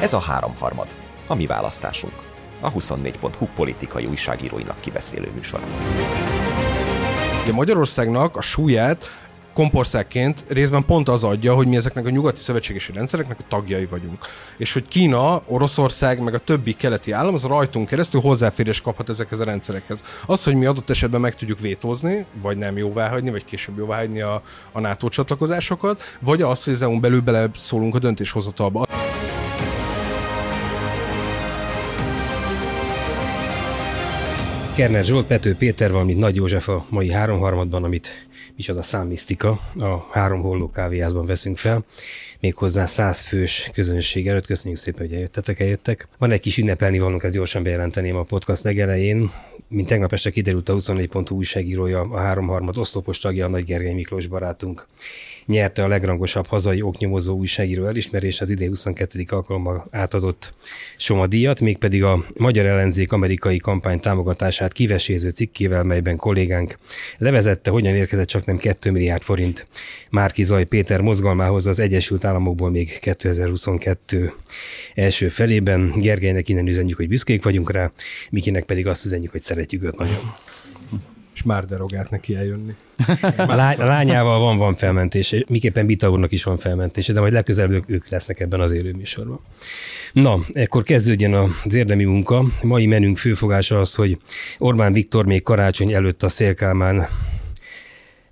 Ez a háromharmad, a mi választásunk. A 24.hu politikai újságíróinak kibeszélő műsor. Ugye Magyarországnak a súlyát kompországként részben pont az adja, hogy mi ezeknek a nyugati szövetségesi rendszereknek a tagjai vagyunk. És hogy Kína, Oroszország, meg a többi keleti állam az rajtunk keresztül hozzáférés kaphat ezekhez a rendszerekhez. Az, hogy mi adott esetben meg tudjuk vétózni, vagy nem jóváhagyni, vagy később jóváhagyni a, a NATO csatlakozásokat, vagy az, hogy az EU-n belül bele szólunk a döntéshozatalba. Kerner Zsolt, Pető Péter, valamint Nagy József a mai háromharmadban, amit micsoda számmisztika, a három holló kávéházban veszünk fel, méghozzá száz fős közönség előtt. Köszönjük szépen, hogy eljöttetek, eljöttek. Van egy kis ünnepelni valónk, ezt gyorsan bejelenteném a podcast legelején. Mint tegnap este kiderült a 24.hu újságírója, a háromharmad oszlopos tagja, a Nagy Gergely Miklós barátunk nyerte a legrangosabb hazai oknyomozó újságíró elismerés az idén 22. alkalommal átadott Soma díjat, mégpedig a magyar ellenzék amerikai kampány támogatását kiveséző cikkével, melyben kollégánk levezette, hogyan érkezett csak nem 2 milliárd forint Márki Zaj Péter mozgalmához az Egyesült Államokból még 2022 első felében. Gergelynek innen üzenjük, hogy büszkék vagyunk rá, Mikinek pedig azt üzenjük, hogy szeretjük őt nagyon és már derogált neki eljönni. A lányával van, van felmentés, miképpen Bita úrnak is van felmentése, de majd legközelebb ők, ők lesznek ebben az élőműsorban. Na, ekkor kezdődjön az érdemi munka. Mai menünk főfogása az, hogy Orbán Viktor még karácsony előtt a Szélkálmán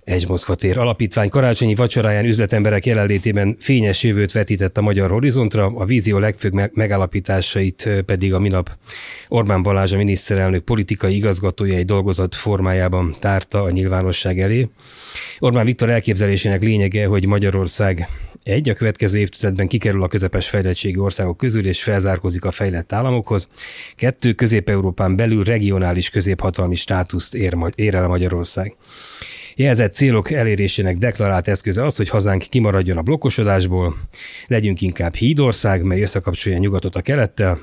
egy Moszkva tér alapítvány karácsonyi vacsoráján üzletemberek jelenlétében fényes jövőt vetített a magyar horizontra, a vízió legfőbb megállapításait pedig a minap Orbán Balázs a miniszterelnök politikai igazgatója egy dolgozat formájában tárta a nyilvánosság elé. Orbán Viktor elképzelésének lényege, hogy Magyarország egy, a következő évtizedben kikerül a közepes fejlettségi országok közül és felzárkozik a fejlett államokhoz. Kettő, Közép-Európán belül regionális középhatalmi státuszt ér, ér el Magyarország. Jelzett célok elérésének deklarált eszköze az, hogy hazánk kimaradjon a blokkosodásból, legyünk inkább hídország, mely összekapcsolja nyugatot a kelettel.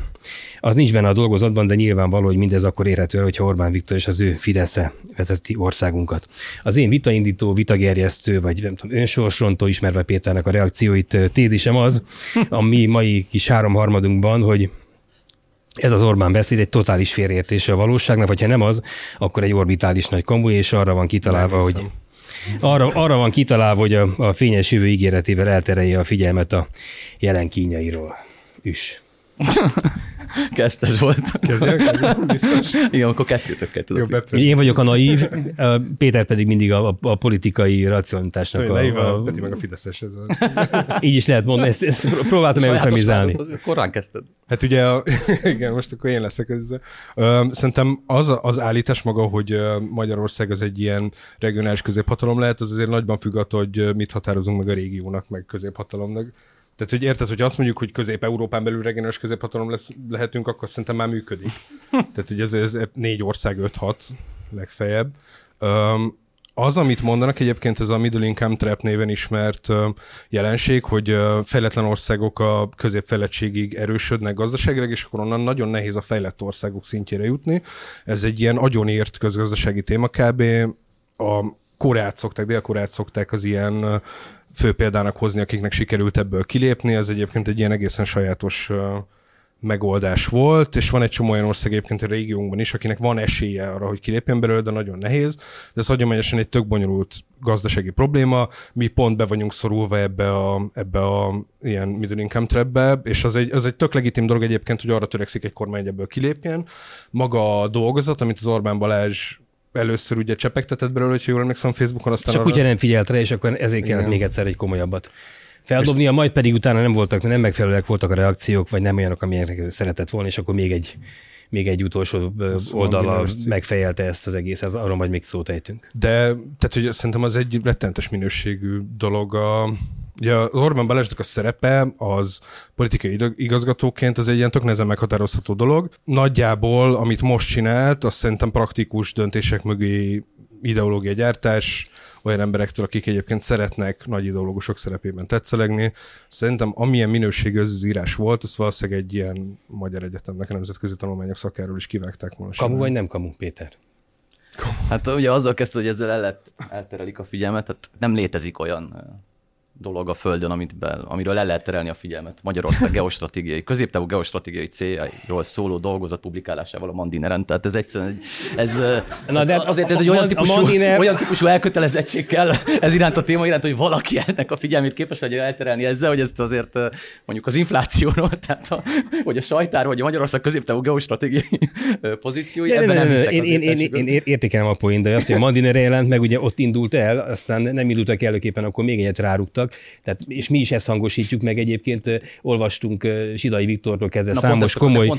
Az nincs benne a dolgozatban, de nyilvánvaló, hogy mindez akkor érhető el, hogyha Orbán Viktor és az ő Fidesze vezeti országunkat. Az én vitaindító, vitagerjesztő, vagy nem tudom, önsorsrontó ismerve Péternek a reakcióit tézisem az, a mi mai kis háromharmadunkban, hogy ez az Orbán beszéd egy totális félreértése a valóságnak, vagy ha nem az, akkor egy orbitális nagy kamu, és arra van kitalálva, hogy arra, arra van kitalálva, hogy a, a fényes jövő ígéretével elterelje a figyelmet a jelen kínjairól. Üs. Kezdtes volt. Kezdjük? Biztos? Igen, akkor kettőtökkel tudok. Jó, Én vagyok a naív, Péter pedig mindig a, a, a politikai racionalitásnak. A, a, a, Peti meg a Fideszes. Ez a... így is lehet mondani, ezt, ezt próbáltam eufemizálni. Korán kezdted. Hát ugye, a, igen, most akkor én leszek ezzel. Szerintem az, az állítás maga, hogy Magyarország az egy ilyen regionális középhatalom lehet, az azért nagyban függ attól, hogy mit határozunk meg a régiónak, meg középhatalomnak. Tehát, hogy érted, hogy azt mondjuk, hogy Közép-Európán belül regionális középhatalom lesz, lehetünk, akkor szerintem már működik. Tehát, hogy ez, ez négy ország, öt-hat legfeljebb. Um, az, amit mondanak egyébként, ez a Middle Income Trap néven ismert jelenség, hogy fejletlen országok a középfejlettségig erősödnek gazdaságilag, és akkor onnan nagyon nehéz a fejlett országok szintjére jutni. Ez egy ilyen agyonért közgazdasági téma kb. A Koreát szokták, Dél-Koreát szokták az ilyen fő példának hozni, akiknek sikerült ebből kilépni. Ez egyébként egy ilyen egészen sajátos megoldás volt, és van egy csomó olyan ország egyébként a régiónkban is, akinek van esélye arra, hogy kilépjen belőle, de nagyon nehéz. De ez hagyományosan egy tök bonyolult gazdasági probléma. Mi pont be vagyunk szorulva ebbe a, ebbe a ilyen middle income trapbe, és az egy, az egy tök legitim dolog egyébként, hogy arra törekszik egy kormány, hogy ebből kilépjen. Maga a dolgozat, amit az Orbán Balázs először ugye csepegtetett belőle, hogy jól emlékszem Facebookon, aztán... Csak arra... ugye nem figyelt rá, és akkor ezért kellett Igen. még egyszer egy komolyabbat feldobnia, majd pedig utána nem voltak, nem megfelelőek voltak a reakciók, vagy nem olyanok, amilyenek szeretett volna, és akkor még egy még egy utolsó oldala megfejelte ezt az egészet, arról majd még szót ejtünk. De tehát, hogy szerintem az egy rettentes minőségű dolog a, Ugye az Orbán Balázsnak a szerepe az politikai igazgatóként az egy ilyen tök nehezen meghatározható dolog. Nagyjából, amit most csinált, azt szerintem praktikus döntések mögé ideológia gyártás, olyan emberektől, akik egyébként szeretnek nagy ideológusok szerepében tetszelegni. Szerintem amilyen minőségű az, az írás volt, az valószínűleg egy ilyen magyar egyetemnek a nemzetközi tanulmányok szakáról is kivágták volna. Kamu vagy nem kamu, Péter? Hát ugye azzal kezdte, hogy ezzel el lett, elterelik a figyelmet, hát nem létezik olyan dolog a Földön, amit be, amiről le lehet terelni a figyelmet. Magyarország geostratégiai, középtávú geostratégiai céljairól szóló dolgozat publikálásával a Mandineren. Tehát ez egyszerűen, ez, Na, de hát azért ez egy olyan típusú, Mandiner... olyan típusú elkötelezettség kell ez iránt a téma iránt, hogy valaki ennek a figyelmét képes legyen elterelni ezzel, hogy ezt azért mondjuk az inflációról, tehát a, hogy a sajtáról, hogy a Magyarország középtávú geostratégiai pozíciói, ebben nem, nem, nem, én, én, én, én, értékelem a point, de azt, hogy a Mandinere jelent meg, ugye ott indult el, aztán nem indultak előképpen, akkor még egyet rárúgtak, tehát, és mi is ezt hangosítjuk meg egyébként, olvastunk Sidai Viktortól kezdve Na, számos komoly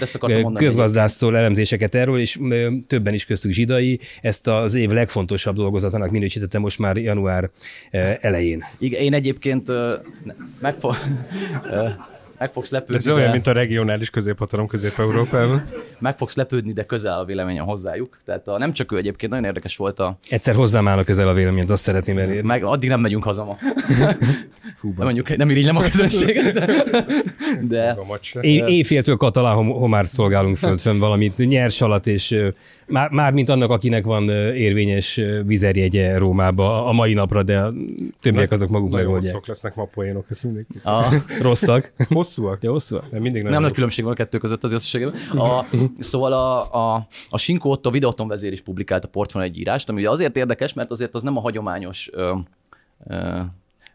közgazdászszól elemzéseket erről, és többen is köztük Zsidai, ezt az év legfontosabb dolgozatának minősítette most már január elején. Igen, én egyébként megfog, meg fogsz lepődni. Ez de... olyan, mint a regionális középhatalom Közép-Európában. Meg fogsz lepődni, de közel a véleményem hozzájuk. Tehát a, nem csak ő egyébként, nagyon érdekes volt a... Egyszer hozzám áll a közel a véleményt, azt szeretném elérni. Meg addig nem megyünk haza ma. Fú, nem mondjuk, nem irigylem a közönséget, de... de... É, éjféltől katalán homár szolgálunk föld fönn valamit, nyers alatt, és már, már mint annak, akinek van érvényes vizerjegye Rómába a mai napra, de a többiek azok maguk megoldják. Nagyon lesznek ma poénok, ezt mindenki. A... Rosszak. Hosszúak. Ja, hosszúak. Nem, mindig nem nagy különbség van a kettő között az összességében. A, szóval a, a, a Sinko Otto videóton vezér is publikált a portfón egy írást, ami ugye azért érdekes, mert azért az nem a hagyományos ö, ö,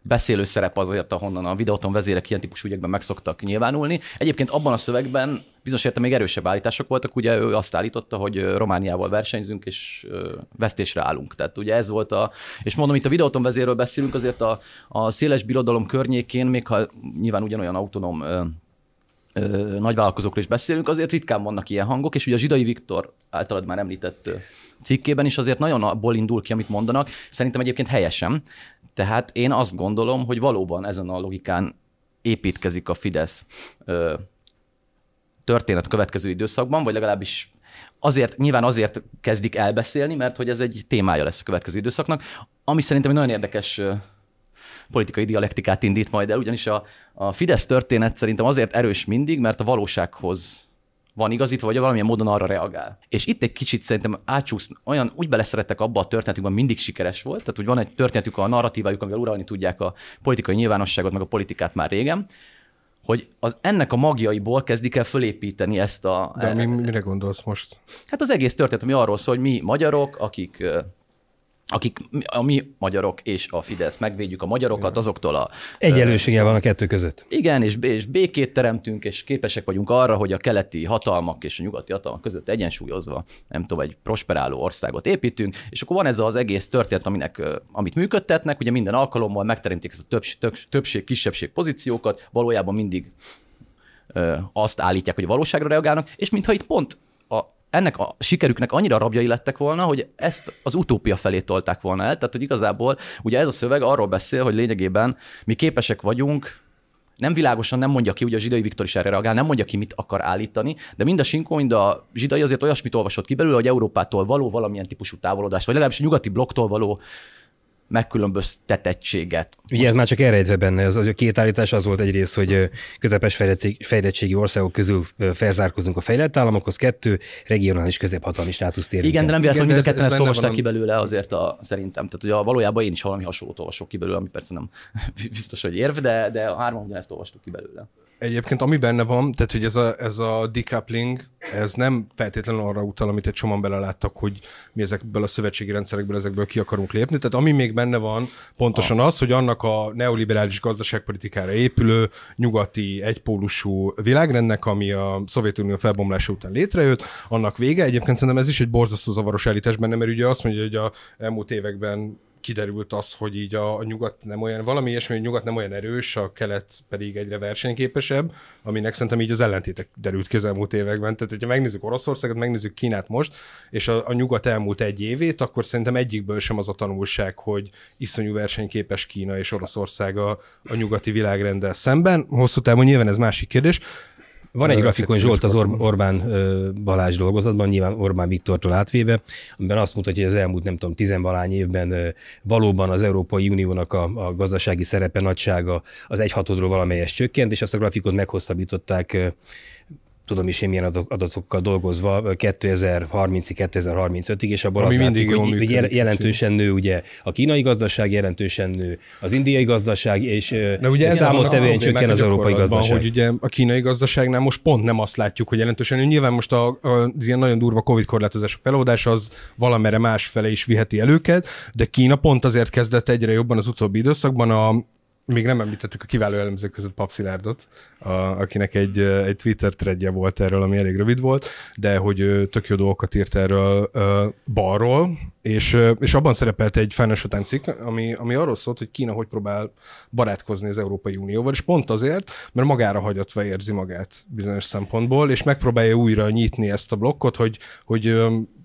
beszélő szerep azért, ahonnan a videóton vezérek ilyen típusú ügyekben megszoktak nyilvánulni. Egyébként abban a szövegben bizonyos érte még erősebb állítások voltak, ugye ő azt állította, hogy Romániával versenyzünk, és vesztésre állunk. Tehát ugye ez volt a, és mondom, itt a videóton vezérről beszélünk, azért a, a széles birodalom környékén, még ha nyilván ugyanolyan autonóm nagyvállalkozókról is beszélünk, azért ritkán vannak ilyen hangok, és ugye a Zsidai Viktor általad már említett cikkében is azért nagyon abból indul ki, amit mondanak, szerintem egyébként helyesen. Tehát én azt gondolom, hogy valóban ezen a logikán építkezik a Fidesz ö, történet következő időszakban, vagy legalábbis azért, nyilván azért kezdik elbeszélni, mert hogy ez egy témája lesz a következő időszaknak, ami szerintem egy nagyon érdekes politikai dialektikát indít majd el, ugyanis a, a Fidesz történet szerintem azért erős mindig, mert a valósághoz van igazítva, vagy valamilyen módon arra reagál. És itt egy kicsit szerintem átsúsz, olyan, úgy beleszerettek abba a történetükben, mindig sikeres volt, tehát hogy van egy történetük, a narratívájuk, amivel uralni tudják a politikai nyilvánosságot, meg a politikát már régen, hogy az, ennek a magjaiból kezdik el fölépíteni ezt a... De mi, mire gondolsz most? Hát az egész történet, ami arról szól, hogy mi magyarok, akik akik a mi magyarok és a Fidesz megvédjük a magyarokat azoktól a... Egyenlősége van a kettő között. Igen, és, és békét teremtünk, és képesek vagyunk arra, hogy a keleti hatalmak és a nyugati hatalmak között egyensúlyozva, nem tudom, egy prosperáló országot építünk, és akkor van ez az egész történet, aminek, amit működtetnek, ugye minden alkalommal megteremtik ezt a többség, többség kisebbség pozíciókat, valójában mindig azt állítják, hogy a valóságra reagálnak, és mintha itt pont ennek a sikerüknek annyira rabjai lettek volna, hogy ezt az utópia felé tolták volna el. Tehát, hogy igazából ugye ez a szöveg arról beszél, hogy lényegében mi képesek vagyunk nem világosan nem mondja ki, ugye a zsidai Viktor is erre reagál, nem mondja ki, mit akar állítani, de mind a Sinkó, mind a zsidai azért olyasmit olvasott ki belőle, hogy Európától való valamilyen típusú távolodást, vagy legalábbis a nyugati blokktól való megkülönböztetettséget. Ugye ez már csak elrejtve benne, az, az a két állítás az volt egyrészt, hogy közepes fejlettségi országok közül felzárkozunk a fejlett államokhoz, kettő, regionális középhatalmi státuszt érünk. Igen, de nem véletlenül mind a ketten ezt olvasták ki belőle azért a, szerintem. Tehát ugye a, valójában én is valami hasonlót olvasok ki belőle, ami persze nem biztos, hogy érv, de, de a hárman ugyanezt olvastuk ki belőle. Egyébként ami benne van, tehát hogy ez a, ez a decoupling, ez nem feltétlenül arra utal, amit egy csomóan beleláttak, hogy mi ezekből a szövetségi rendszerekből ezekből ki akarunk lépni. Tehát ami még benne van, pontosan az, hogy annak a neoliberális gazdaságpolitikára épülő, nyugati, egypólusú világrendnek, ami a Szovjetunió felbomlása után létrejött, annak vége. Egyébként szerintem ez is egy borzasztó zavaros állítás benne, mert ugye azt mondja, hogy a elmúlt években kiderült az, hogy így a, a nyugat nem olyan, valami ilyesmi, hogy nyugat nem olyan erős, a kelet pedig egyre versenyképesebb, aminek szerintem így az ellentétek derült ki az elmúlt években. Tehát, hogyha megnézzük Oroszországot, megnézzük Kínát most, és a, a nyugat elmúlt egy évét, akkor szerintem egyikből sem az a tanulság, hogy iszonyú versenyképes Kína és Oroszország a, a nyugati világrenddel szemben. Hosszú távon nyilván ez másik kérdés, van egy grafikon Zsolt az Or- Orbán Balázs dolgozatban, nyilván Orbán Viktortól átvéve, amiben azt mutatja, hogy az elmúlt nem tudom, tizenvalány évben valóban az Európai Uniónak a, a gazdasági szerepe, nagysága az egy hatodról valamelyes csökkent, és azt a grafikot meghosszabbították tudom is én milyen adatokkal dolgozva 2030-ig, 2035-ig, és abból Ami azt mindig látszik, hogy, hogy működik, jel- jelentősen nő ugye a kínai gazdaság, jelentősen nő az indiai gazdaság, és De ugye ez számottevően csökken az európai gazdaság. Hogy ugye a kínai gazdaságnál most pont nem azt látjuk, hogy jelentősen nő. Nyilván most a, a, az ilyen nagyon durva Covid korlátozások feloldása az valamere másfele is viheti el őket, de Kína pont azért kezdett egyre jobban az utóbbi időszakban a még nem említettük a kiváló elemzők között Papszilárdot, a, akinek egy, egy Twitter threadje volt erről, ami elég rövid volt, de hogy tök jó dolgokat írt erről balról, és, és abban szerepelt egy Financial Times cikk, ami, ami arról szólt, hogy Kína hogy próbál barátkozni az Európai Unióval, és pont azért, mert magára hagyatva érzi magát bizonyos szempontból, és megpróbálja újra nyitni ezt a blokkot, hogy, hogy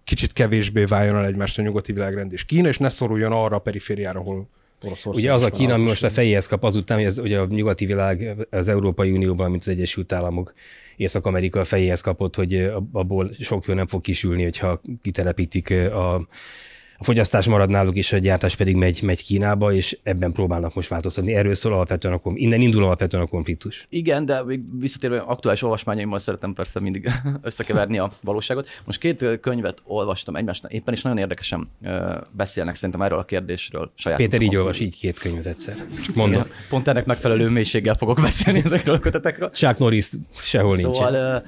kicsit kevésbé váljon el egymást a nyugati világrend és Kína, és ne szoruljon arra a perifériára, ahol Oroszország Ugye az a Kína, ami most a fejéhez kap azután, hogy ez, ugye a nyugati világ az Európai Unióban, mint az Egyesült Államok, Észak-Amerika fejéhez kapott, hogy abból sok jó nem fog kisülni, hogyha kitelepítik a a fogyasztás marad náluk, és a gyártás pedig megy, megy Kínába, és ebben próbálnak most változtatni. Erről szól alapvetően a, innen indul alapvetően a konfliktus. Igen, de még visszatérve aktuális olvasmányaimmal szeretem persze mindig összekeverni a valóságot. Most két könyvet olvastam egymásnak, éppen is nagyon érdekesen beszélnek szerintem erről a kérdésről. Saját Péter így olvas, így két könyvet egyszer. mondom. Igen, pont ennek megfelelő mélységgel fogok beszélni ezekről a kötetekről. Chuck Norris sehol szóval, nincs.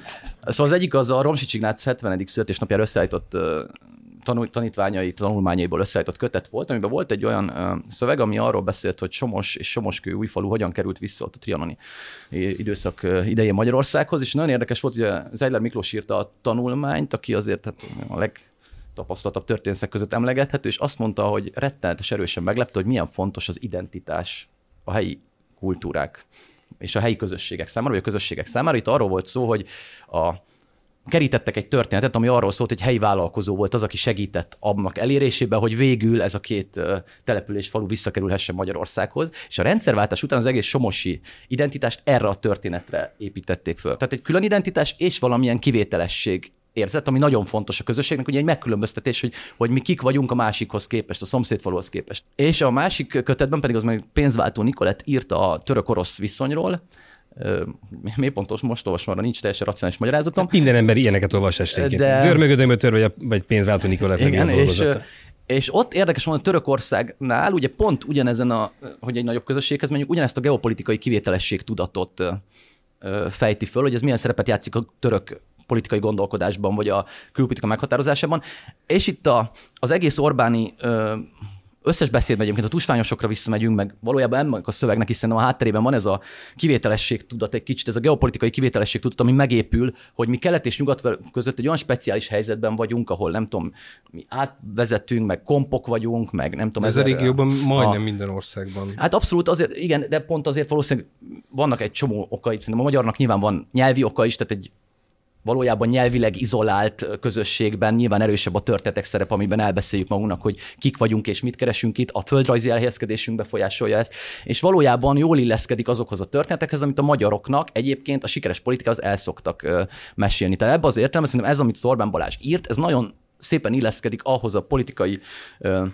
Szóval az egyik az a Romsi Ignác 70. születésnapjára összeállított tanul, tanítványai, tanulmányaiból összeállított kötet volt, amiben volt egy olyan szöveg, ami arról beszélt, hogy Somos és Somoskő újfalu hogyan került vissza ott a trianoni időszak idején Magyarországhoz, és nagyon érdekes volt, hogy Zeiler Miklós írta a tanulmányt, aki azért hát, a leg tapasztaltabb történészek között emlegethető, és azt mondta, hogy rettenetes erősen meglepte, hogy milyen fontos az identitás a helyi kultúrák és a helyi közösségek számára, vagy a közösségek számára. Itt arról volt szó, hogy a kerítettek egy történetet, ami arról szólt, hogy helyi vállalkozó volt az, aki segített annak elérésében, hogy végül ez a két település falu visszakerülhessen Magyarországhoz, és a rendszerváltás után az egész somosi identitást erre a történetre építették föl. Tehát egy külön identitás és valamilyen kivételesség érzet, ami nagyon fontos a közösségnek, ugye egy megkülönböztetés, hogy, hogy mi kik vagyunk a másikhoz képest, a szomszédfaluhoz képest. És a másik kötetben pedig az meg pénzváltó Nikolett írta a török-orosz viszonyról, mi pontos most olvasom, arra nincs teljesen racionális magyarázatom. Hát minden ember ilyeneket olvas esténként. De... Dörmögödömötör, vagy, vagy pénzváltó Nikolát Igen, és, és ott érdekes mondani, Törökországnál ugye pont ugyanezen a, hogy egy nagyobb közösséghez menjünk, ugyanezt a geopolitikai kivételesség tudatot fejti föl, hogy ez milyen szerepet játszik a török politikai gondolkodásban, vagy a külpolitika meghatározásában. És itt a, az egész Orbáni ö, összes beszédben egyébként a tusványosokra visszamegyünk, meg valójában ennek a szövegnek, hiszen a hátterében van ez a kivételesség tudat egy kicsit, ez a geopolitikai kivételesség tudat, ami megépül, hogy mi kelet és nyugat között egy olyan speciális helyzetben vagyunk, ahol nem tudom, mi átvezetünk, meg kompok vagyunk, meg nem tudom. Ez a régióban majdnem a, minden országban. Hát abszolút azért, igen, de pont azért valószínűleg vannak egy csomó okai, szerintem a magyarnak nyilván van nyelvi oka is, tehát egy valójában nyelvileg izolált közösségben nyilván erősebb a történetek szerep, amiben elbeszéljük magunknak, hogy kik vagyunk és mit keresünk itt, a földrajzi elhelyezkedésünk befolyásolja ezt, és valójában jól illeszkedik azokhoz a történetekhez, amit a magyaroknak egyébként a sikeres politikához el szoktak mesélni. Tehát ebben az értelemben szerintem ez, amit Orbán Balázs írt, ez nagyon szépen illeszkedik ahhoz a politikai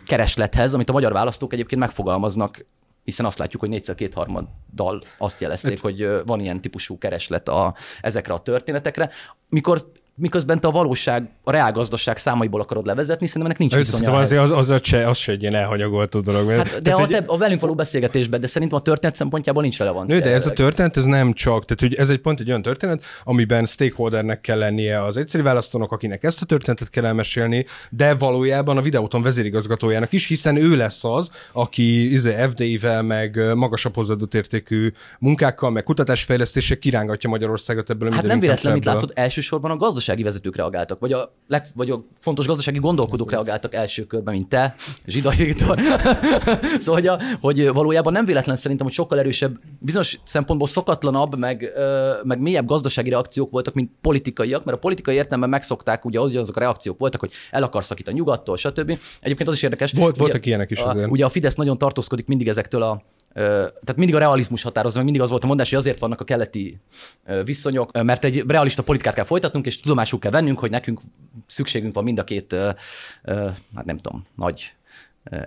kereslethez, amit a magyar választók egyébként megfogalmaznak hiszen azt látjuk, hogy négyszer kétharmaddal azt jelezték, hát, hogy van ilyen típusú kereslet a, ezekre a történetekre. Mikor miközben te a valóság, a reálgazdaság számaiból akarod levezetni, szerintem ennek nincs viszonya. Azért az, az, az, se, az se egy ilyen elhanyagoltó dolog. Mert, hát, de tehát, a, te, a velünk való beszélgetésben, de szerintem a történet szempontjából nincs relevancia. De ez a történet, ez nem csak, tehát hogy ez egy pont egy olyan történet, amiben stakeholdernek kell lennie az egyszerű választónak, akinek ezt a történetet kell elmesélni, de valójában a videóton vezérigazgatójának is, hiszen ő lesz az, aki izé, FDI-vel, meg magasabb hozzáadott értékű munkákkal, meg kutatásfejlesztéssel kirángatja Magyarországot ebből a Hát nem véletlen, mit látod, elsősorban a gazdaság gazdasági vezetők reagáltak, vagy a, leg, vagy a fontos gazdasági gondolkodók reagáltak első körben, mint te, Zsidai Viktor. szóval, hogy, a, hogy valójában nem véletlen szerintem, hogy sokkal erősebb, bizonyos szempontból szokatlanabb, meg, meg mélyebb gazdasági reakciók voltak, mint politikaiak, mert a politikai értelemben megszokták, ugye az, azok a reakciók voltak, hogy el akarsz szakítani nyugattól, stb. Egyébként az is érdekes. Volt, voltak ilyenek is azért. Ugye a Fidesz nagyon tartózkodik mindig ezektől a tehát mindig a realizmus határozza, meg mindig az volt a mondás, hogy azért vannak a keleti viszonyok, mert egy realista politikát kell folytatnunk, és tudomásul kell vennünk, hogy nekünk szükségünk van mind a két, hát nem tudom, nagy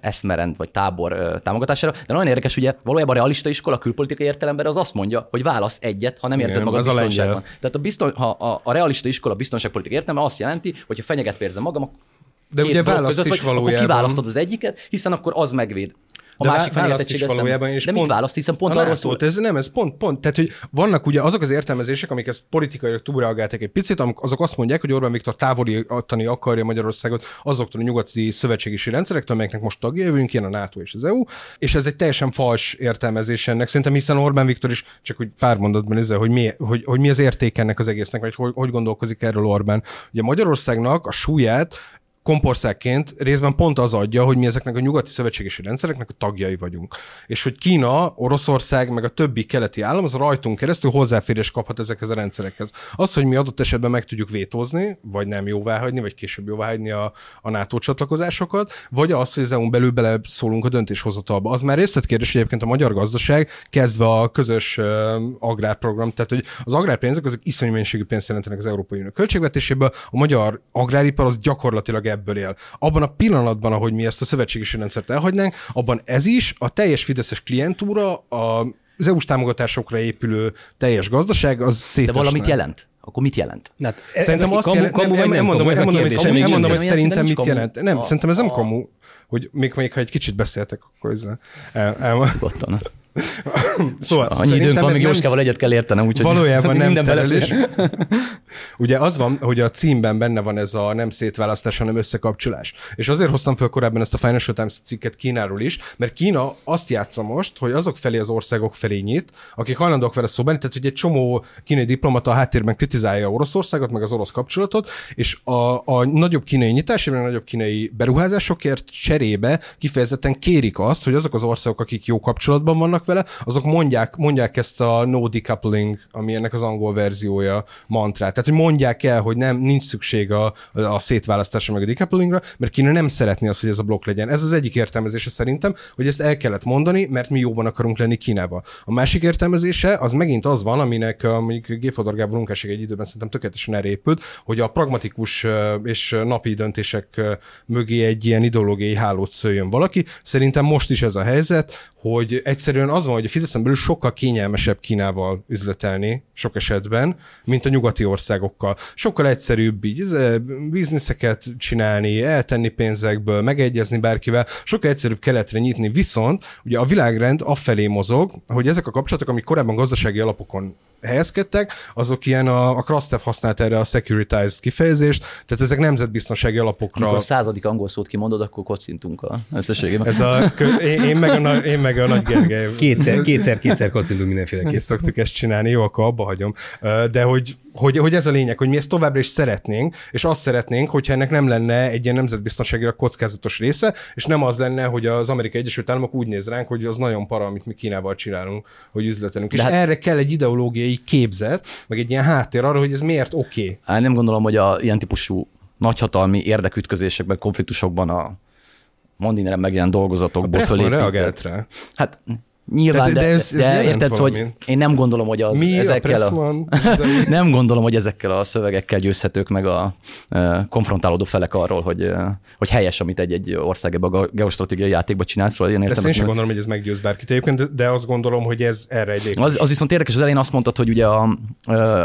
eszmerend vagy tábor támogatására. De nagyon érdekes, ugye valójában a realista iskola külpolitikai értelemben az azt mondja, hogy válasz egyet, ha nem érzed magad biztonságban. Tehát a, bizton, ha a, a realista iskola biztonságpolitikai értelme azt jelenti, hogy ha fenyegetve érzem magam, de ugye választ között, is vagy, valójában. Akkor kiválasztod az egyiket, hiszen akkor az megvéd. A de másik is valójában. És de pont, mit választ, hiszen pont arról szól. Ez nem, ez pont, pont. Tehát, hogy vannak ugye azok az értelmezések, amik ezt politikailag túlreagáltak egy picit, azok azt mondják, hogy Orbán Viktor távolítani akarja Magyarországot azoktól a nyugati szövetségisi rendszerektől, amelyeknek most tagja jövünk, ilyen a NATO és az EU, és ez egy teljesen fals értelmezés ennek. Szerintem hiszen Orbán Viktor is, csak úgy pár mondatban ezzel, hogy mi, hogy, hogy mi az érték ennek az egésznek, vagy hogy, hogy gondolkozik erről Orbán. Ugye Magyarországnak a súlyát kompországként részben pont az adja, hogy mi ezeknek a nyugati szövetségesi rendszereknek a tagjai vagyunk. És hogy Kína, Oroszország, meg a többi keleti állam az rajtunk keresztül hozzáférés kaphat ezekhez a rendszerekhez. Az, hogy mi adott esetben meg tudjuk vétózni, vagy nem jóváhagyni, vagy később jóváhagyni a, a NATO csatlakozásokat, vagy az, hogy az EU-n belül bele szólunk a döntéshozatalba. Az már részletkérdés, hogy egyébként a magyar gazdaság kezdve a közös agrárprogram, tehát hogy az agrárpénzek azok iszonyú mennyiségű pénzt jelentenek az Európai Unió költségvetéséből, a magyar agráripar az gyakorlatilag ebből él. Abban a pillanatban, ahogy mi ezt a szövetségi rendszert elhagynánk, abban ez is, a teljes fideszes klientúra, a az EU-s támogatásokra épülő teljes gazdaság, az szétesne. De valamit jelent? Akkor mit jelent? Hát, szerintem azt jelent, nem, nem, nem, mondom, nem mondom, hogy, nem mondom, hogy szerintem mit jelent. Nem, szerintem ez nem kamu, hogy még, még ha egy kicsit beszéltek, akkor ezzel el, el, szóval Annyi időnk van, még Jóskával egyet kell értenem, úgyhogy valójában nem terelés. Ugye az van, hogy a címben benne van ez a nem szétválasztás, hanem összekapcsolás. És azért hoztam fel korábban ezt a Financial Times cikket Kínáról is, mert Kína azt játsza most, hogy azok felé az országok felé nyit, akik hajlandók vele szóban, tehát hogy egy csomó kínai diplomata a háttérben kritizálja Oroszországot, meg az orosz kapcsolatot, és a, a nagyobb kínai nyitás, a nagyobb kínai beruházásokért cserébe kifejezetten kérik azt, hogy azok az országok, akik jó kapcsolatban vannak vele, azok mondják, mondják ezt a no decoupling, ami ennek az angol verziója mantrát. Tehát, hogy mondják el, hogy nem, nincs szükség a, a szétválasztásra meg a decouplingra, mert Kína nem szeretné azt, hogy ez a blokk legyen. Ez az egyik értelmezése szerintem, hogy ezt el kellett mondani, mert mi jóban akarunk lenni Kínával. A másik értelmezése az megint az van, aminek mondjuk Géfodor Gábor egy időben szerintem tökéletesen elépült, hogy a pragmatikus és napi döntések mögé egy ilyen ideológiai hálót szőjön valaki. Szerintem most is ez a helyzet, hogy egyszerűen az van, hogy a Fideszen belül sokkal kényelmesebb Kínával üzletelni sok esetben, mint a nyugati országokkal. Sokkal egyszerűbb így bizniszeket csinálni, eltenni pénzekből, megegyezni bárkivel, sokkal egyszerűbb keletre nyitni, viszont ugye a világrend afelé mozog, hogy ezek a kapcsolatok, amik korábban gazdasági alapokon helyezkedtek, azok ilyen a, a Krastev használt erre a securitized kifejezést, tehát ezek nemzetbiztonsági alapokra. Amikor a századik angol szót kimondod, akkor kocintunk a összességében. Ez a, én, én, meg a, én meg a Nagy Gergely. Kétszer, kétszer, kétszer kocintunk mindenféleképpen. Szoktuk ezt csinálni, jó, akkor abba hagyom. De hogy hogy, hogy ez a lényeg, hogy mi ezt továbbra is szeretnénk, és azt szeretnénk, hogyha ennek nem lenne egy ilyen nemzetbiztonságilag kockázatos része, és nem az lenne, hogy az Amerikai Egyesült Államok úgy néz ránk, hogy az nagyon para, amit mi Kínával csinálunk, hogy üzletelünk. De és hát... erre kell egy ideológiai képzet, meg egy ilyen háttér arra, hogy ez miért oké. Okay. Hát nem gondolom, hogy a ilyen típusú nagyhatalmi érdekütközésekben, konfliktusokban a Mondineren megjelent dolgozatokból fölépített. reagált rá. Hát Nyilván, de, de, ez, ez de érted, hogy én nem gondolom, hogy az, Mi ezekkel a, a nem gondolom, hogy ezekkel a szövegekkel győzhetők meg a, a konfrontálódó felek arról, hogy, hogy helyes, amit egy-egy ország ebbe a geostratégiai játékba csinál. Szóval én értem, ezt én sem gondolom, hogy ez meggyőz bárkit egyébként, de azt gondolom, hogy ez erre egy az, az viszont érdekes, az elején azt mondtad, hogy ugye a,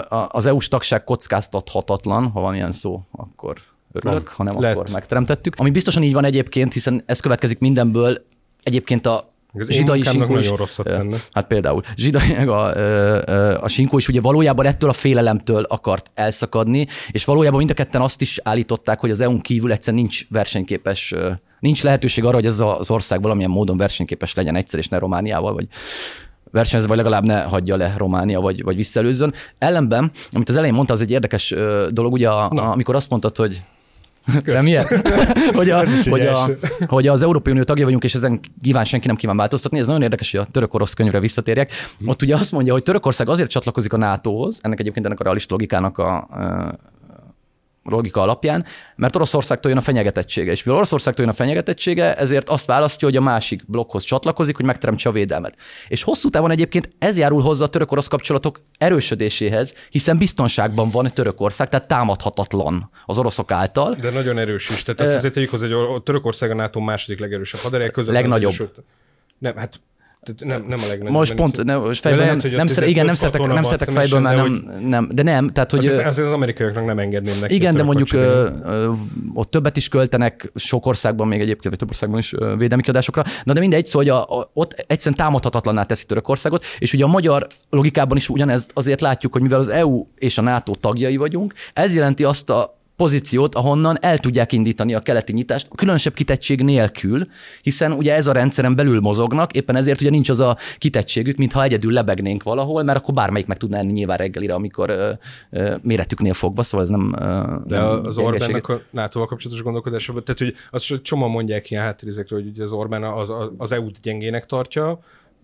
a, az EU-s tagság kockáztathatatlan, ha van ilyen szó, akkor örülök, ha nem, akkor megteremtettük. Ami biztosan így van egyébként, hiszen ez következik mindenből. Egyébként a az zsidai sinkó is, nagyon rosszat tenne. Hát például. Zsidai, a, a, a sinkó is ugye valójában ettől a félelemtől akart elszakadni, és valójában mind a ketten azt is állították, hogy az EU-n kívül egyszerűen nincs versenyképes, nincs lehetőség arra, hogy ez az ország valamilyen módon versenyképes legyen egyszer, és ne Romániával, vagy versenyez, vagy legalább ne hagyja le Románia, vagy, vagy visszaelőzzön. Ellenben, amit az elején mondta, az egy érdekes dolog, ugye, a, a, amikor azt mondtad, hogy Premier? hogy, a, hogy, a, hogy az Európai Unió tagja vagyunk, és ezen kíván senki nem kíván változtatni. Ez nagyon érdekes, hogy a török-orosz könyvre visszatérjek. Ott ugye azt mondja, hogy Törökország azért csatlakozik a NATO-hoz, ennek egyébként ennek a realista logikának a logika alapján, mert Oroszországtól jön a fenyegetettsége. És mivel Oroszországtól jön a fenyegetettsége, ezért azt választja, hogy a másik blokkhoz csatlakozik, hogy megteremtse a védelmet. És hosszú távon egyébként ez járul hozzá a török-orosz kapcsolatok erősödéséhez, hiszen biztonságban van Törökország, tehát támadhatatlan az oroszok által. De nagyon erős is. Tehát ezt azért tegyük hozzá, hogy Törökország a NATO második legerősebb hadereje közel. Legnagyobb. Nem, hát tehát nem, nem a legnagyobb. Most pont, ne, most fejből lehet, nem, nem, szere, igen, nem szeretek, nem szeretek fejből, mert nem, nem, de nem, tehát hogy... Az, az, az amerikaiaknak nem engedném neki. Igen, de mondjuk ö, ö, ott többet is költenek, sok országban, még egyébként, több országban is ö, védelmi kiadásokra, na de mindegy, szóval hogy a, a, ott egyszerűen támadhatatlanná teszi Törökországot, és ugye a magyar logikában is ugyanez azért látjuk, hogy mivel az EU és a NATO tagjai vagyunk, ez jelenti azt a pozíciót, ahonnan el tudják indítani a keleti nyitást, különösebb kitettség nélkül, hiszen ugye ez a rendszeren belül mozognak, éppen ezért ugye nincs az a kitettségük, mintha egyedül lebegnénk valahol, mert akkor bármelyik meg tudná enni nyilván reggelire, amikor ö, ö, méretüknél fogva, szóval ez nem... Ö, De nem az Orbánnak a nato kapcsolatos gondolkodásában, tehát hogy azt, hogy csomóan mondják ilyen háttérizekről, hogy az Orbán az, az EU-t gyengének tartja,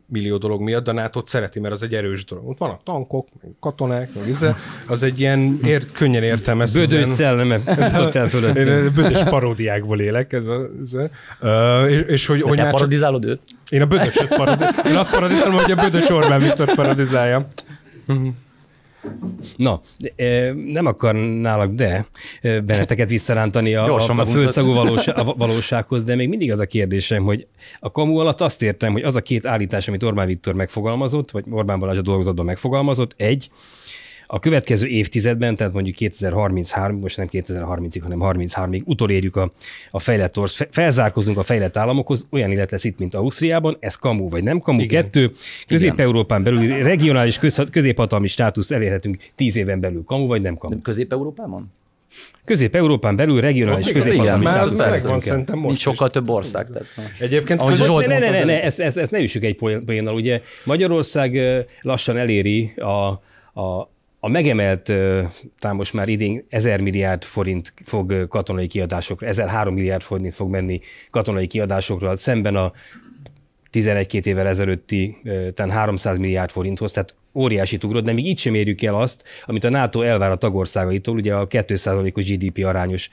millió dolog miatt, de a nato szereti, mert az egy erős dolog. Ott vannak tankok, meg katonák, meg ez, az egy ilyen ért, könnyen értelmezhető. Bödös szelleme, ez ott el fölött. Bödös paródiákból élek, ez a, ez a uh, és, és hogy, de hogy te parodizálod őt? Én a Bödösöt parodizálom. Én azt parodizálom, hogy a Bödös Orbán Viktor parodizálja. Na, nem akarnálak, de benneteket visszarántani a, a, a földszagú valóság, a valósághoz, de még mindig az a kérdésem, hogy a kamu alatt azt értem, hogy az a két állítás, amit Orbán Viktor megfogalmazott, vagy Orbán Balázs a dolgozatban megfogalmazott, egy, a következő évtizedben, tehát mondjuk 2033, most nem 2030-ig, hanem 33-ig utolérjük a, a fejlett orsz, felzárkozunk a fejlett államokhoz, olyan élet lesz itt, mint Ausztriában, ez kamu vagy nem kamu. Igen. Kettő, Közép-Európán belül regionális köz, középhatalmi státusz elérhetünk tíz éven belül, kamu vagy nem kamu. Közép-Európában? Közép-Európán belül regionális középhatalmi státusz megvan, szerintem most Nincs sokkal több ország. Tehát, Egyébként között... Zsolt ne, ne, ne, ne, ezt, ezt, ezt ne üssük egy poénnal. Ugye Magyarország lassan eléri a, a, a megemelt, tám most már idén 1000 milliárd forint fog katonai kiadásokra, 1003 milliárd forint fog menni katonai kiadásokra, szemben a 11-2 évvel ezelőtti, tehát 300 milliárd forinthoz, tehát óriási ugrott, de még így sem érjük el azt, amit a NATO elvár a tagországaitól, ugye a 2%-os GDP arányos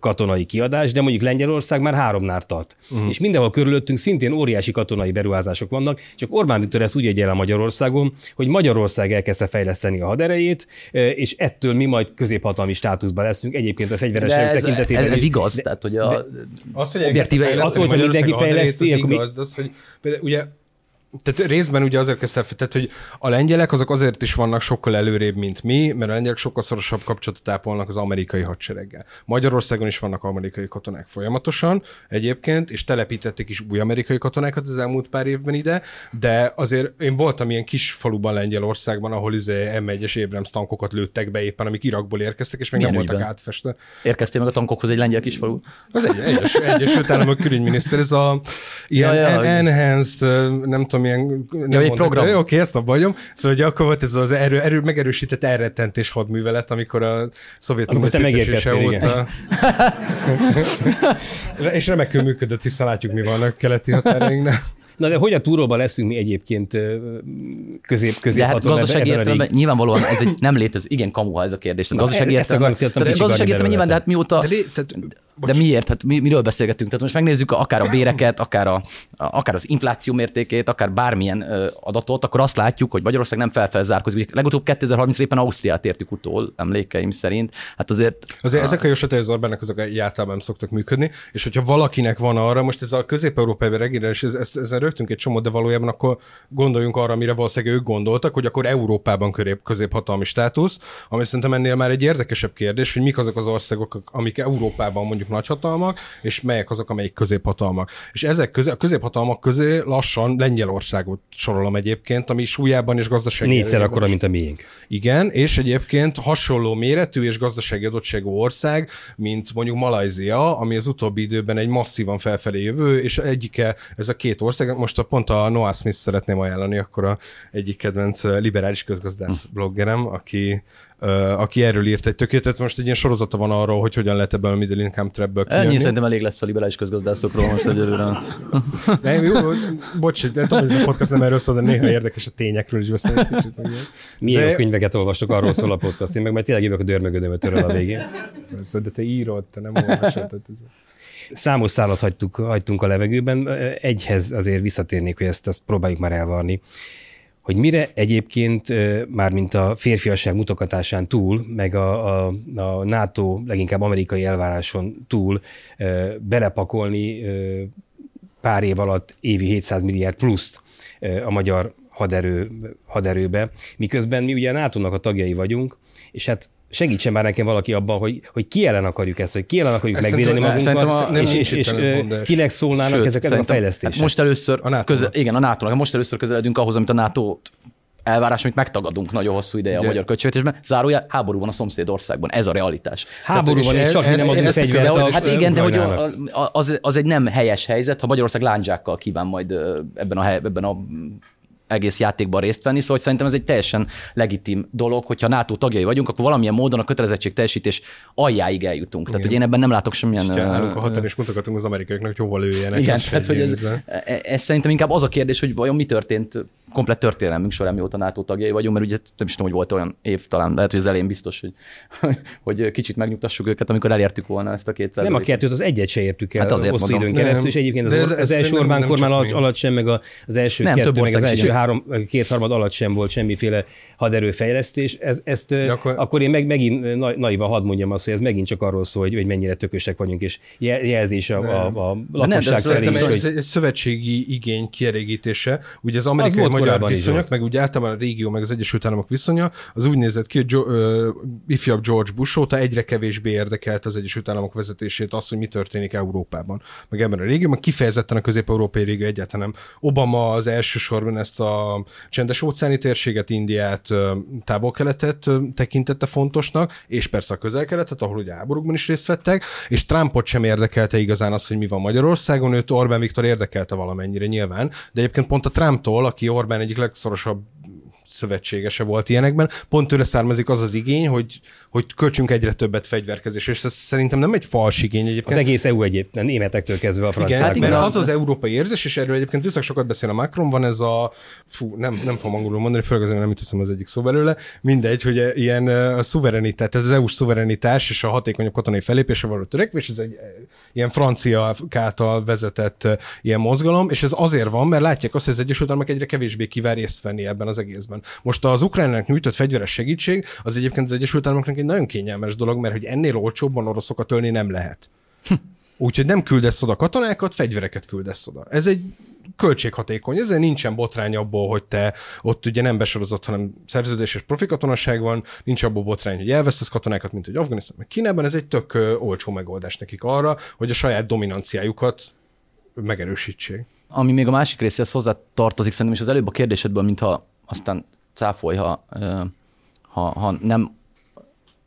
katonai kiadás, de mondjuk Lengyelország már háromnál tart. Uh-huh. És mindenhol körülöttünk szintén óriási katonai beruházások vannak, csak Orbán Viktor ezt úgy el a Magyarországon, hogy Magyarország elkezdte fejleszteni a haderejét, és ettől mi majd középhatalmi státuszban leszünk. Egyébként a fegyveres ez, tekintetében. Ez, ez, igaz, de, tehát hogy a, de, az, hogy objektíve, az, hogy mindenki fejleszti, az igaz, de az, hogy például ugye tehát részben ugye azért kezdte, tehát, hogy a lengyelek azok azért is vannak sokkal előrébb, mint mi, mert a lengyelek sokkal szorosabb kapcsolatot ápolnak az amerikai hadsereggel. Magyarországon is vannak amerikai katonák folyamatosan egyébként, és telepítették is új amerikai katonákat az elmúlt pár évben ide, de azért én voltam ilyen kis faluban Lengyelországban, ahol izé M1-es Abrams tankokat lőttek be éppen, amik Irakból érkeztek, és még Milyen nem ügyben? voltak átfestve. Érkeztél meg a tankokhoz egy lengyel kisfalu? Az egy, egyes, Egyesült Államok külügyminiszter, ez a ilyen ja, ja, enhanced, nem tudom, milyen... Nem ja, egy program. Oké, okay, ezt abba hagyom. Szóval akkor volt ez az erő, erő, megerősített elrettentés hadművelet, amikor a Szovjetunió szétesése óta... és remekül működött, hiszen látjuk, mi van a keleti határainknál. Na de hogy a túróban leszünk mi egyébként közép, közép de hát gazdasági értelemben nyilvánvalóan ez egy nem létező, igen, kamuha ez a kérdés. Tehát gazdasági értelemben, tehát gazdasági értelemben nyilván, de hát mióta, de, lé, tehát, de miért? Hát mi, miről beszélgetünk? Tehát most megnézzük akár a béreket, akár, a, akár az infláció mértékét, akár bármilyen adatot, akkor azt látjuk, hogy Magyarország nem felfelzárkozik. Legutóbb 2030 éppen Ausztriát értük utól, emlékeim szerint. Hát azért... Azért a... ezek a jóslatai az Orbánnak azok általában nem szoktak működni, és hogyha valakinek van arra, most ez a közép-európai regionális, ez, ez, ezen rögtünk egy csomó, de valójában akkor gondoljunk arra, amire valószínűleg ők gondoltak, hogy akkor Európában körép, középhatalmi státusz, ami szerintem ennél már egy érdekesebb kérdés, hogy mik azok az országok, amik Európában mondjuk nagyhatalmak, és melyek azok, amelyik középhatalmak. És ezek közé, a középhatalmak közé lassan Lengyelországot sorolom egyébként, ami súlyában és gazdasági. Négyszer akkora, mint a miénk. Igen, és egyébként hasonló méretű és gazdasági adottságú ország, mint mondjuk Malajzia, ami az utóbbi időben egy masszívan felfelé jövő, és egyike, ez a két ország, most a pont a Noah Smith szeretném ajánlani, akkor a egyik kedvenc liberális közgazdász bloggerem, aki aki erről írt egy tökéletet, most egy ilyen sorozata van arról, hogy hogyan lehet ebből a middle income trapből kijönni. Ennyi szerintem elég lesz a liberális közgazdászokról most egyelőre. nem, jó, bocs, nem tudom, ez a podcast nem erről szól, de néha érdekes a tényekről is beszélni. Milyen de... könyveket olvasok, arról szól a podcast. Én meg majd tényleg jövök a dörmögödömöt töröl a végén. Persze, de te írod, te nem olvasod. Számos szállat hagytuk, hagytunk a levegőben. Egyhez azért visszatérnék, hogy ezt, ezt próbáljuk már elvarni hogy mire egyébként már mint a férfiasság mutogatásán túl, meg a, a, a NATO leginkább amerikai elváráson túl belepakolni pár év alatt évi 700 milliárd pluszt a magyar haderő, haderőbe, miközben mi ugye a NATO-nak a tagjai vagyunk, és hát segítsen már nekem valaki abban, hogy, hogy ki ellen akarjuk ezt, vagy ki ellen akarjuk ezt megvédeni magunkat, a, nem és, és, és kinek szólnának Sőt, ezek, ezek a fejlesztések. Hát most először, a NATO közel, igen, a nato most először közeledünk ahhoz, amit a NATO elvárás, amit megtagadunk nagyon hosszú ideje a magyar költségvetésben. Zárójel, háború van a szomszéd országban. Ez a realitás. Háború van, és csak nem adunk fegyvert. Hát igen, de hogy az, az egy nem helyes helyzet, ha Magyarország lándzsákkal kíván majd ebben a, ebben a egész játékban részt venni, szóval szerintem ez egy teljesen legitim dolog, hogyha NATO tagjai vagyunk, akkor valamilyen módon a kötelezettség teljesítés aljáig eljutunk. Igen. Tehát, hogy én ebben nem látok semmilyen... És a határon, és mutogatunk az amerikaiaknak, hogy hova lőjenek. Igen, tehát, hogy ez, ez, ez, szerintem inkább az a kérdés, hogy vajon mi történt komplet történelmünk során, mióta NATO tagjai vagyunk, mert ugye nem is tudom, hogy volt olyan év, talán lehet, hogy az elején biztos, hogy, hogy kicsit megnyugtassuk őket, amikor elértük volna ezt a 200 Nem a kettőt, az egyet se értük el hát azért hosszú időn keresztül, és egyébként az, ez, az, az első Orbán kormány alatt, alatt sem, meg az első nem, kettő, meg az első három, kétharmad alatt sem volt semmiféle haderőfejlesztés. Ez, ezt, akkor... akkor én meg, megint naiva hadd mondjam azt, hogy ez megint csak arról szól, hogy, hogy mennyire tökösek vagyunk, és jelzés a, a, a lakosság felé is. Ez egy szövetségi igény kielégítése. Ugye az amerikai magyar viszonyok, meg úgy általában a régió, meg az Egyesült Államok viszonya, az úgy nézett ki, hogy jo, ö, ifjabb George Bush óta egyre kevésbé érdekelt az Egyesült Államok vezetését az, hogy mi történik Európában, meg ebben a régióban, kifejezetten a közép-európai régió egyáltalán nem. Obama az elsősorban ezt a csendes óceáni térséget, Indiát, távol-keletet tekintette fontosnak, és persze a közel-keletet, ahol ugye háborúkban is részt vettek, és Trumpot sem érdekelte igazán az, hogy mi van Magyarországon, őt Orbán Viktor érdekelte valamennyire nyilván, de egyébként pont a Trumptól, aki Orbán egyik legszorosabb szövetségese volt ilyenekben. Pont tőle származik az az igény, hogy, hogy költsünk egyre többet fegyverkezésre, és ez szerintem nem egy fals igény egyébként. Az egész EU egyébként, németektől kezdve a franciák. Igen, mert az az európai érzés, és erről egyébként viszont sokat beszél a Macron, van ez a, fú, nem, nem fogom angolul mondani, főleg azért nem teszem az egyik szó belőle, mindegy, hogy ilyen a szuverenitás, tehát az EU-s szuverenitás és a hatékonyabb katonai felépése való törekvés, ez egy ilyen francia által vezetett ilyen mozgalom, és ez azért van, mert látják azt, hogy az Egyesült Államok egyre kevésbé kíván részt venni ebben az egészben. Most az Ukrajnának nyújtott fegyveres segítség, az egyébként az Egyesült Államoknak egy nagyon kényelmes dolog, mert hogy ennél olcsóbban oroszokat ölni nem lehet. Hm. Úgyhogy nem küldesz oda katonákat, fegyvereket küldesz oda. Ez egy költséghatékony, ezzel nincsen botrány abból, hogy te ott ugye nem besorozott, hanem szerződéses profi katonasság van, nincs abból botrány, hogy elvesztesz katonákat, mint hogy Afganisztán, meg Kínában, ez egy tök olcsó megoldás nekik arra, hogy a saját dominanciájukat megerősítsék. Ami még a másik részéhez hozzá tartozik, szerintem is az előbb a kérdésedből, mintha aztán cáfolj, ha, ha, ha nem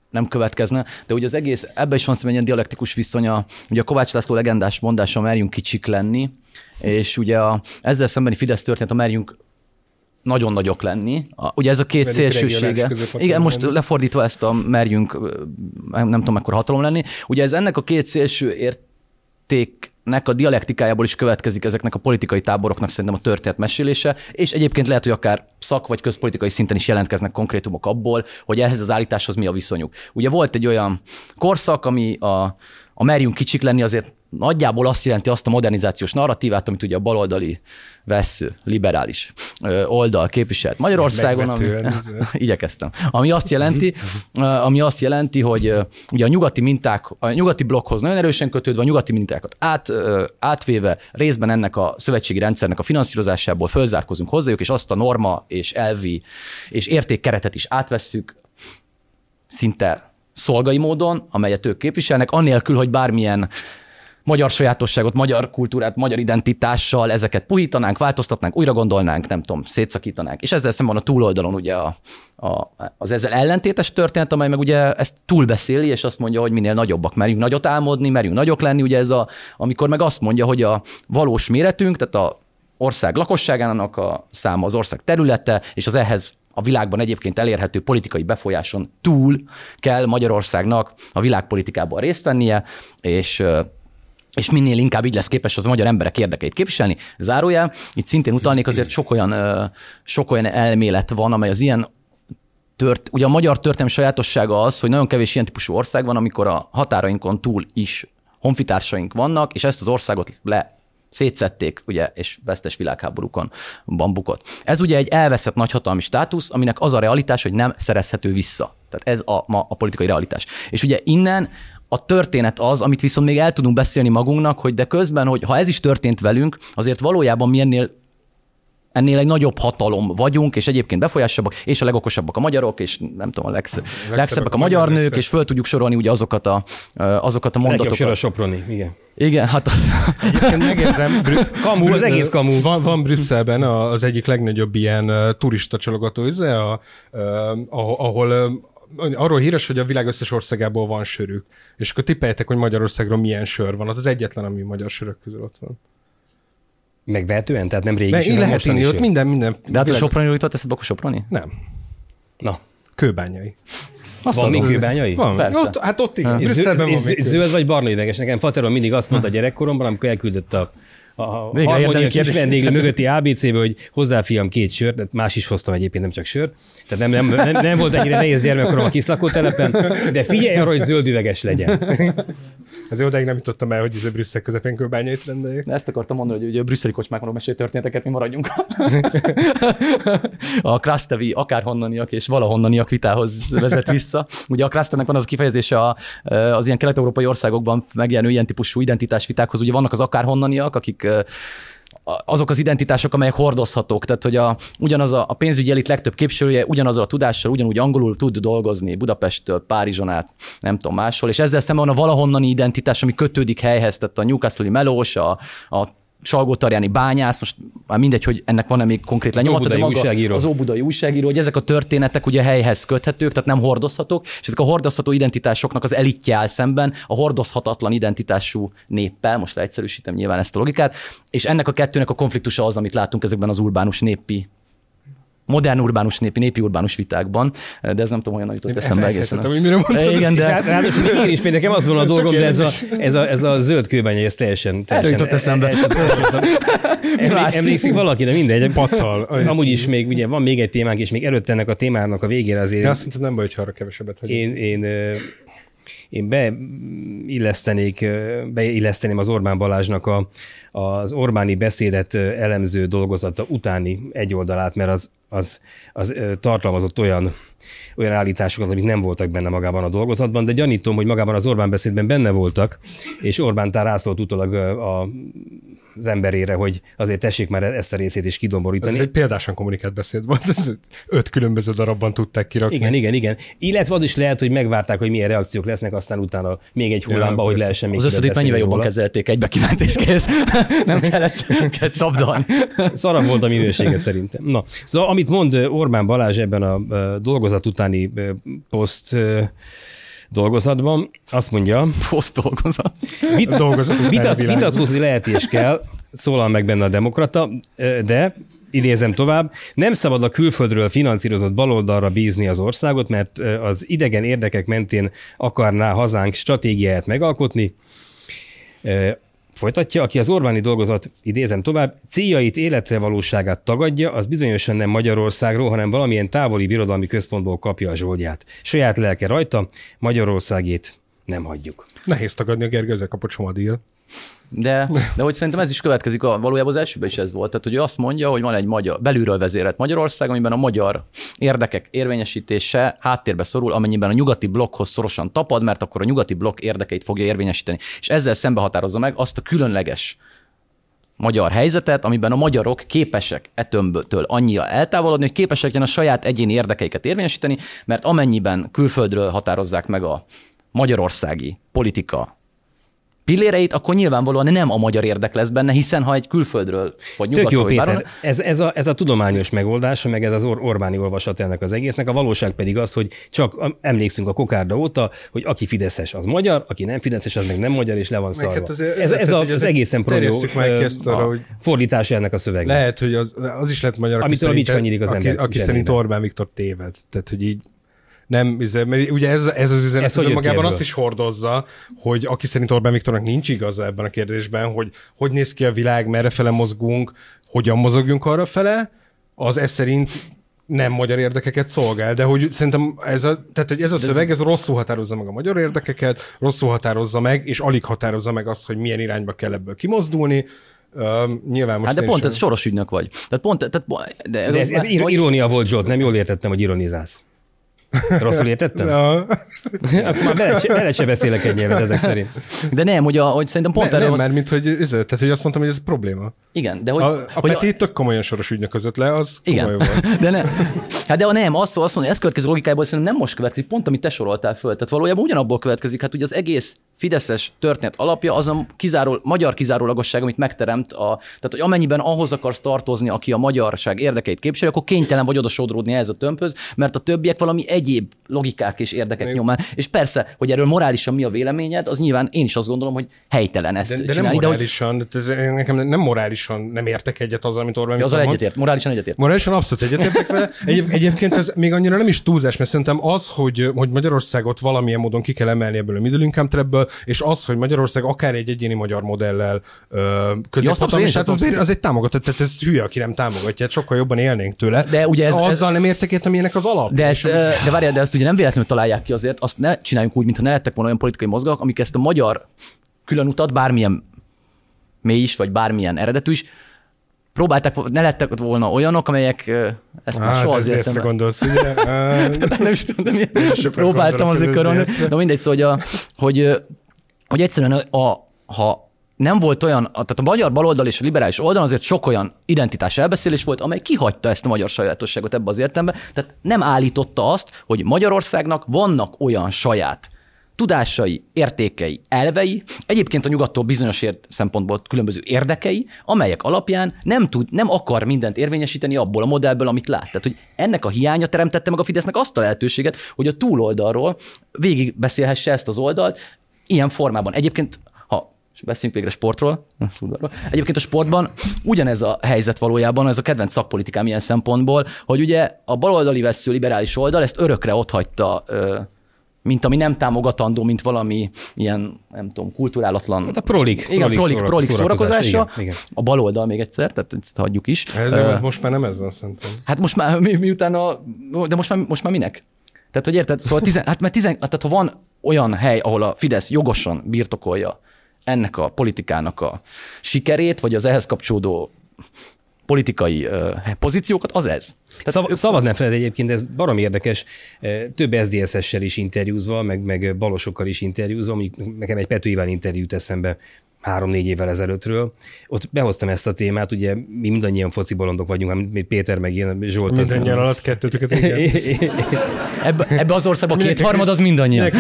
nem következne, de ugye az egész, ebbe is van szerintem egy ilyen dialektikus viszonya, ugye a Kovács László legendás mondása, merjünk kicsik lenni, és ugye a, ezzel szembeni Fidesz történet, a merjünk nagyon nagyok lenni. A, ugye ez a két szélsősége. Igen, most lefordítva ezt a merjünk, nem, nem tudom, mekkora hatalom lenni. Ugye ez ennek a két szélső érték nek a dialektikájából is következik ezeknek a politikai táboroknak szerintem a történet mesélése, és egyébként lehet, hogy akár szak vagy közpolitikai szinten is jelentkeznek konkrétumok abból, hogy ehhez az állításhoz mi a viszonyuk. Ugye volt egy olyan korszak, ami a, a merjünk kicsik lenni azért nagyjából azt jelenti azt a modernizációs narratívát, amit ugye a baloldali vesző, liberális oldal képviselt Magyarországon, ami, igyekeztem, ami azt jelenti, ami azt jelenti, hogy ugye a nyugati minták, a nyugati blokkhoz nagyon erősen kötődve, a nyugati mintákat át, átvéve részben ennek a szövetségi rendszernek a finanszírozásából fölzárkozunk hozzájuk, és azt a norma és elvi és értékkeretet is átvesszük szinte szolgai módon, amelyet ők képviselnek, annélkül, hogy bármilyen magyar sajátosságot, magyar kultúrát, magyar identitással ezeket puhítanánk, változtatnánk, újra gondolnánk, nem tudom, szétszakítanánk. És ezzel szemben a túloldalon ugye a, a, az ezzel ellentétes történet, amely meg ugye ezt túlbeszéli, és azt mondja, hogy minél nagyobbak merjünk nagyot álmodni, merjünk nagyok lenni, ugye ez a, amikor meg azt mondja, hogy a valós méretünk, tehát a ország lakosságának a száma, az ország területe, és az ehhez a világban egyébként elérhető politikai befolyáson túl kell Magyarországnak a világpolitikában részt vennie, és és minél inkább így lesz képes az a magyar emberek érdekeit képviselni. Zárójel, itt szintén utalnék, azért sok olyan, sok olyan elmélet van, amely az ilyen tört, ugye a magyar történelmi sajátossága az, hogy nagyon kevés ilyen típusú ország van, amikor a határainkon túl is honfitársaink vannak, és ezt az országot le szétszették, ugye, és vesztes világháborúkon bukott. Ez ugye egy elveszett nagyhatalmi státusz, aminek az a realitás, hogy nem szerezhető vissza. Tehát ez a, ma a politikai realitás. És ugye innen a történet az, amit viszont még el tudunk beszélni magunknak, hogy de közben, hogy ha ez is történt velünk, azért valójában mi ennél ennél egy nagyobb hatalom vagyunk, és egyébként befolyásabbak, és a legokosabbak a magyarok, és nem tudom, a legsz, legszebbek a magyar nők, és föl tudjuk sorolni ugye azokat a, azokat a mondatokat. Legjobb a Soproni, igen. Igen, hát... Egyébként megjegyzem, Brü- kamu, az egész kamu. Van, van Brüsszelben az egyik legnagyobb ilyen turista csalogató, a, ahol arról híres, hogy a világ összes országából van sörük. És akkor tippeljetek, hogy Magyarországról milyen sör van. Az az egyetlen, ami magyar sörök közül ott van. Megvehetően? Tehát nem régi De sör, lehet inni, ott minden, minden. De hát a Soproni jutott eszedbe a Soproni? Nem. Na. Kőbányai. Azt van még kőbányai? Van. Persze. Ott, hát ott igen. Brüsszelben van Zöld vagy barna üveges? Nekem Fateron mindig azt mondta gyerekkoromban, amikor elküldött a a harmónia kis vendéglő mögötti ABC-be, hogy hozzá fiam két sört, más is hoztam egyébként, nem csak sört. Tehát nem, nem, nem, nem volt ennyire nehéz gyermekkorom a kis lakótelepen, de figyelj arra, hogy zöld üveges legyen. Ez odáig nem jutottam el, hogy ez a Brüsszel közepén kőbányait rendeljék. De ezt akartam mondani, hogy ugye a brüsszeli kocsmákról mesél történeteket, mi maradjunk. a Krastevi akárhonnaniak és valahonnaniak vitához vezet vissza. Ugye a Krastenek van az a kifejezése a, az ilyen kelet-európai országokban megjelenő ilyen típusú identitásvitákhoz. Ugye vannak az akárhonnaniak, akik azok az identitások, amelyek hordozhatók. Tehát, hogy a, ugyanaz a, a pénzügyi elit legtöbb képviselője ugyanazzal a tudással, ugyanúgy angolul tud dolgozni Budapesttől, Párizson át, nem tudom máshol, és ezzel szemben van a valahonnani identitás, ami kötődik helyhez, tehát a Newcastle-i melós, a, a salgó bányász, most már mindegy, hogy ennek van-e még konkrét lenyomata, az óbudai újságíró. az óbudai újságíró, hogy ezek a történetek ugye helyhez köthetők, tehát nem hordozhatók, és ezek a hordozható identitásoknak az elitje áll szemben a hordozhatatlan identitású néppel, most leegyszerűsítem nyilván ezt a logikát, és ennek a kettőnek a konfliktusa az, amit látunk ezekben az urbánus népi modern urbánus népi, népi urbánus vitákban, de ez nem tudom, olyan jutott eszembe egészen. hogy mire mondtad. Igen, de... Ráadásul én is, nekem az van a dolgom, de ez a, ez a, ez a zöld kőbánya, ez teljesen... teljesen jutott eszembe. Emlé, emlékszik valaki, de mindegy. Pacal. Amúgy is még, ugye van még egy témánk, és még előtt ennek a témának a végére azért... De azt hiszem nem baj, hogyha arra kevesebbet hagyjuk. Én, én én beillesztenék, beilleszteném az Orbán Balázsnak a, az Orbáni beszédet elemző dolgozata utáni egy oldalát, mert az, az, az tartalmazott olyan, olyan állításokat, amik nem voltak benne magában a dolgozatban, de gyanítom, hogy magában az Orbán beszédben benne voltak, és Orbán tár rászólt utólag a az emberére, hogy azért tessék már ezt a részét is kidomborítani. Ez egy példásan kommunikált beszéd volt, ez öt különböző darabban tudták kirakni. Igen, igen, igen. Illetve az is lehet, hogy megvárták, hogy milyen reakciók lesznek, aztán utána még egy hullámba, ja, hogy lehessen még Az összödét mennyivel jobban kezelték, egybe kiment és kész. nem kellett, nem kellett szabdalni. Szarabb volt a minősége szerintem. Na, szóval amit mond Orbán Balázs ebben a dolgozat utáni poszt dolgozatban, azt mondja... Poszt dolgozat. Vita, dolgozat vitat, vitatkozni lehet és kell, szólal meg benne a demokrata, de idézem tovább, nem szabad a külföldről finanszírozott baloldalra bízni az országot, mert az idegen érdekek mentén akarná hazánk stratégiáját megalkotni. Folytatja, aki az Orbáni dolgozat, idézem tovább, céljait, életre valóságát tagadja, az bizonyosan nem Magyarországról, hanem valamilyen távoli birodalmi központból kapja a zsoldját. Saját lelke rajta, Magyarországét nem hagyjuk. Nehéz tagadni a Gergő, ezek a pocsomadíjat. De, de hogy szerintem ez is következik, a, valójában az elsőben is ez volt. Tehát, hogy ő azt mondja, hogy van egy magyar, belülről vezérelt Magyarország, amiben a magyar érdekek érvényesítése háttérbe szorul, amennyiben a nyugati blokkhoz szorosan tapad, mert akkor a nyugati blokk érdekeit fogja érvényesíteni. És ezzel szembe határozza meg azt a különleges magyar helyzetet, amiben a magyarok képesek etömből annyira eltávolodni, hogy képesek a saját egyéni érdekeiket érvényesíteni, mert amennyiben külföldről határozzák meg a magyarországi politika pilléreit, akkor nyilvánvalóan nem a magyar érdek lesz benne, hiszen ha egy külföldről vagy Tök jó, Péter. váron, Ez, ez, a, ez a tudományos megoldás, meg ez az Or- Orbáni olvasat ennek az egésznek. A valóság pedig az, hogy csak emlékszünk a kokárda óta, hogy aki fideszes, az magyar, aki nem fideszes, az meg nem magyar, és le van szarva. hát azért- ez, ez, tehát, a, az egészen már ki ezt arra, hogy- fordítása ennek a szövegnek. Lehet, hogy az, az is lehet magyar, aki Amitől szerint, aki, ember aki szerint. Orbán Viktor téved. Tehát, hogy így nem, izé, mert ugye ez, ez az üzenet Ez magában azt is hordozza, hogy aki szerint Orbán Viktornak nincs igaza ebben a kérdésben, hogy hogy néz ki a világ, merre fele mozgunk, hogyan mozogjunk arra fele, az ez szerint nem magyar érdekeket szolgál, de hogy szerintem ez a, tehát, hogy ez a szöveg, ez rosszul határozza meg a magyar érdekeket, rosszul határozza meg, és alig határozza meg azt, hogy milyen irányba kell ebből kimozdulni. Uh, nyilván most Hát de pont sem- ez soros ügynök vagy. Tehát pont, tehát, de, De ez, ez ir- irónia volt, Zsolt, nem jól értettem, hogy ironizálsz. Rosszul értettem? Ja. Akkor már bele, se- bele se beszélek egy nyelvet ezek szerint. de nem, hogy, a, hogy szerintem pont Ne, erről nem, az, mert mint hogy, ez, tehát, hogy azt mondtam, hogy ez probléma. igen, de hogy, A, a hogy Peti tök komolyan soros ügynök között le, az komoly Igen, volt. de nem. Hát de nem, azt, azt mondom, ez következő logikából szerintem nem most következik, pont amit te soroltál föl. Tehát valójában ugyanabból következik, hát ugye az egész Fideszes történet alapja az a kizáró, magyar kizárólagosság, amit megteremt, a, tehát hogy amennyiben ahhoz akarsz tartozni, aki a magyarság érdekeit képviseli, akkor kénytelen vagy oda sodródni ez a tömbhöz, mert a többiek valami egyéb logikák és érdekek nyomán. És persze, hogy erről morálisan mi a véleményed, az nyilván én is azt gondolom, hogy helytelen ezt De, de nem csinálni. hogy morálisan, de ez, nekem nem morálisan nem értek egyet azzal, amit Orbán azzal Viktor mond. egyetért, morálisan egyetért. Morálisan abszolút egyetértek vele. Egyéb, egyébként ez még annyira nem is túlzás, mert szerintem az, hogy, hogy Magyarországot valamilyen módon ki kell emelni ebből a middle income trapből, és az, hogy Magyarország akár egy egyéni magyar modellel középhatalmi, is hát az, az egy támogató, tehát ez hülye, aki nem támogatja, hát sokkal jobban élnénk tőle. De ugye ez- ez- Azzal nem értek egyet, amilyenek az alap. De, ezt, de várjál, de ezt ugye nem véletlenül találják ki azért, azt ne csináljunk úgy, mintha ne lettek volna olyan politikai mozgalmak, amik ezt a magyar különutat, bármilyen mély is, vagy bármilyen eredetű is, próbáltak, vo- ne lettek volna olyanok, amelyek ezt már Á, soha az életemben. gondolsz, ugye? Nem is tudom, de milyen, próbáltam azért az körülni. De mindegy, szóval, hogy, a, hogy, hogy egyszerűen, a, ha nem volt olyan, tehát a magyar baloldal és a liberális oldal azért sok olyan identitás elbeszélés volt, amely kihagyta ezt a magyar sajátosságot ebbe az értelembe, tehát nem állította azt, hogy Magyarországnak vannak olyan saját tudásai, értékei, elvei, egyébként a nyugattól bizonyos ért szempontból különböző érdekei, amelyek alapján nem tud, nem akar mindent érvényesíteni abból a modellből, amit lát. Tehát, hogy ennek a hiánya teremtette meg a Fidesznek azt a lehetőséget, hogy a túloldalról végig beszélhesse ezt az oldalt ilyen formában. Egyébként, és beszéljünk végre sportról. Egyébként a sportban ugyanez a helyzet valójában, ez a kedvenc szakpolitikám ilyen szempontból, hogy ugye a baloldali vesző liberális oldal ezt örökre otthagyta mint ami nem támogatandó, mint valami ilyen, nem tudom, kulturálatlan. Hát a prolik, igen, prolik, prolik, prolik szórakozás, szórakozása. igen, igen. A baloldal még egyszer, tehát ezt hagyjuk is. Ez, ez most már nem ez van, szerintem. Hát most már, mi, miután a, de most már, most már minek? Tehát, hogy érted? Szóval tizen, hát mert tizen, tehát ha van olyan hely, ahol a Fidesz jogosan birtokolja ennek a politikának a sikerét, vagy az ehhez kapcsolódó politikai pozíciókat, az ez. Szav, szabad nem feled egyébként, ez barom érdekes, több SZDSZ-essel is interjúzva, meg, meg balosokkal is interjúzva, mondjuk nekem egy Pető Iván interjút eszembe három-négy évvel ezelőttről. Ott behoztam ezt a témát, ugye mi mindannyian foci bolondok vagyunk, mint Péter meg én, Zsolt. az- Mindennyian alatt kettőtöket, igen. Ebbe, ebbe az országban Mindenki- kétharmad az mindannyian.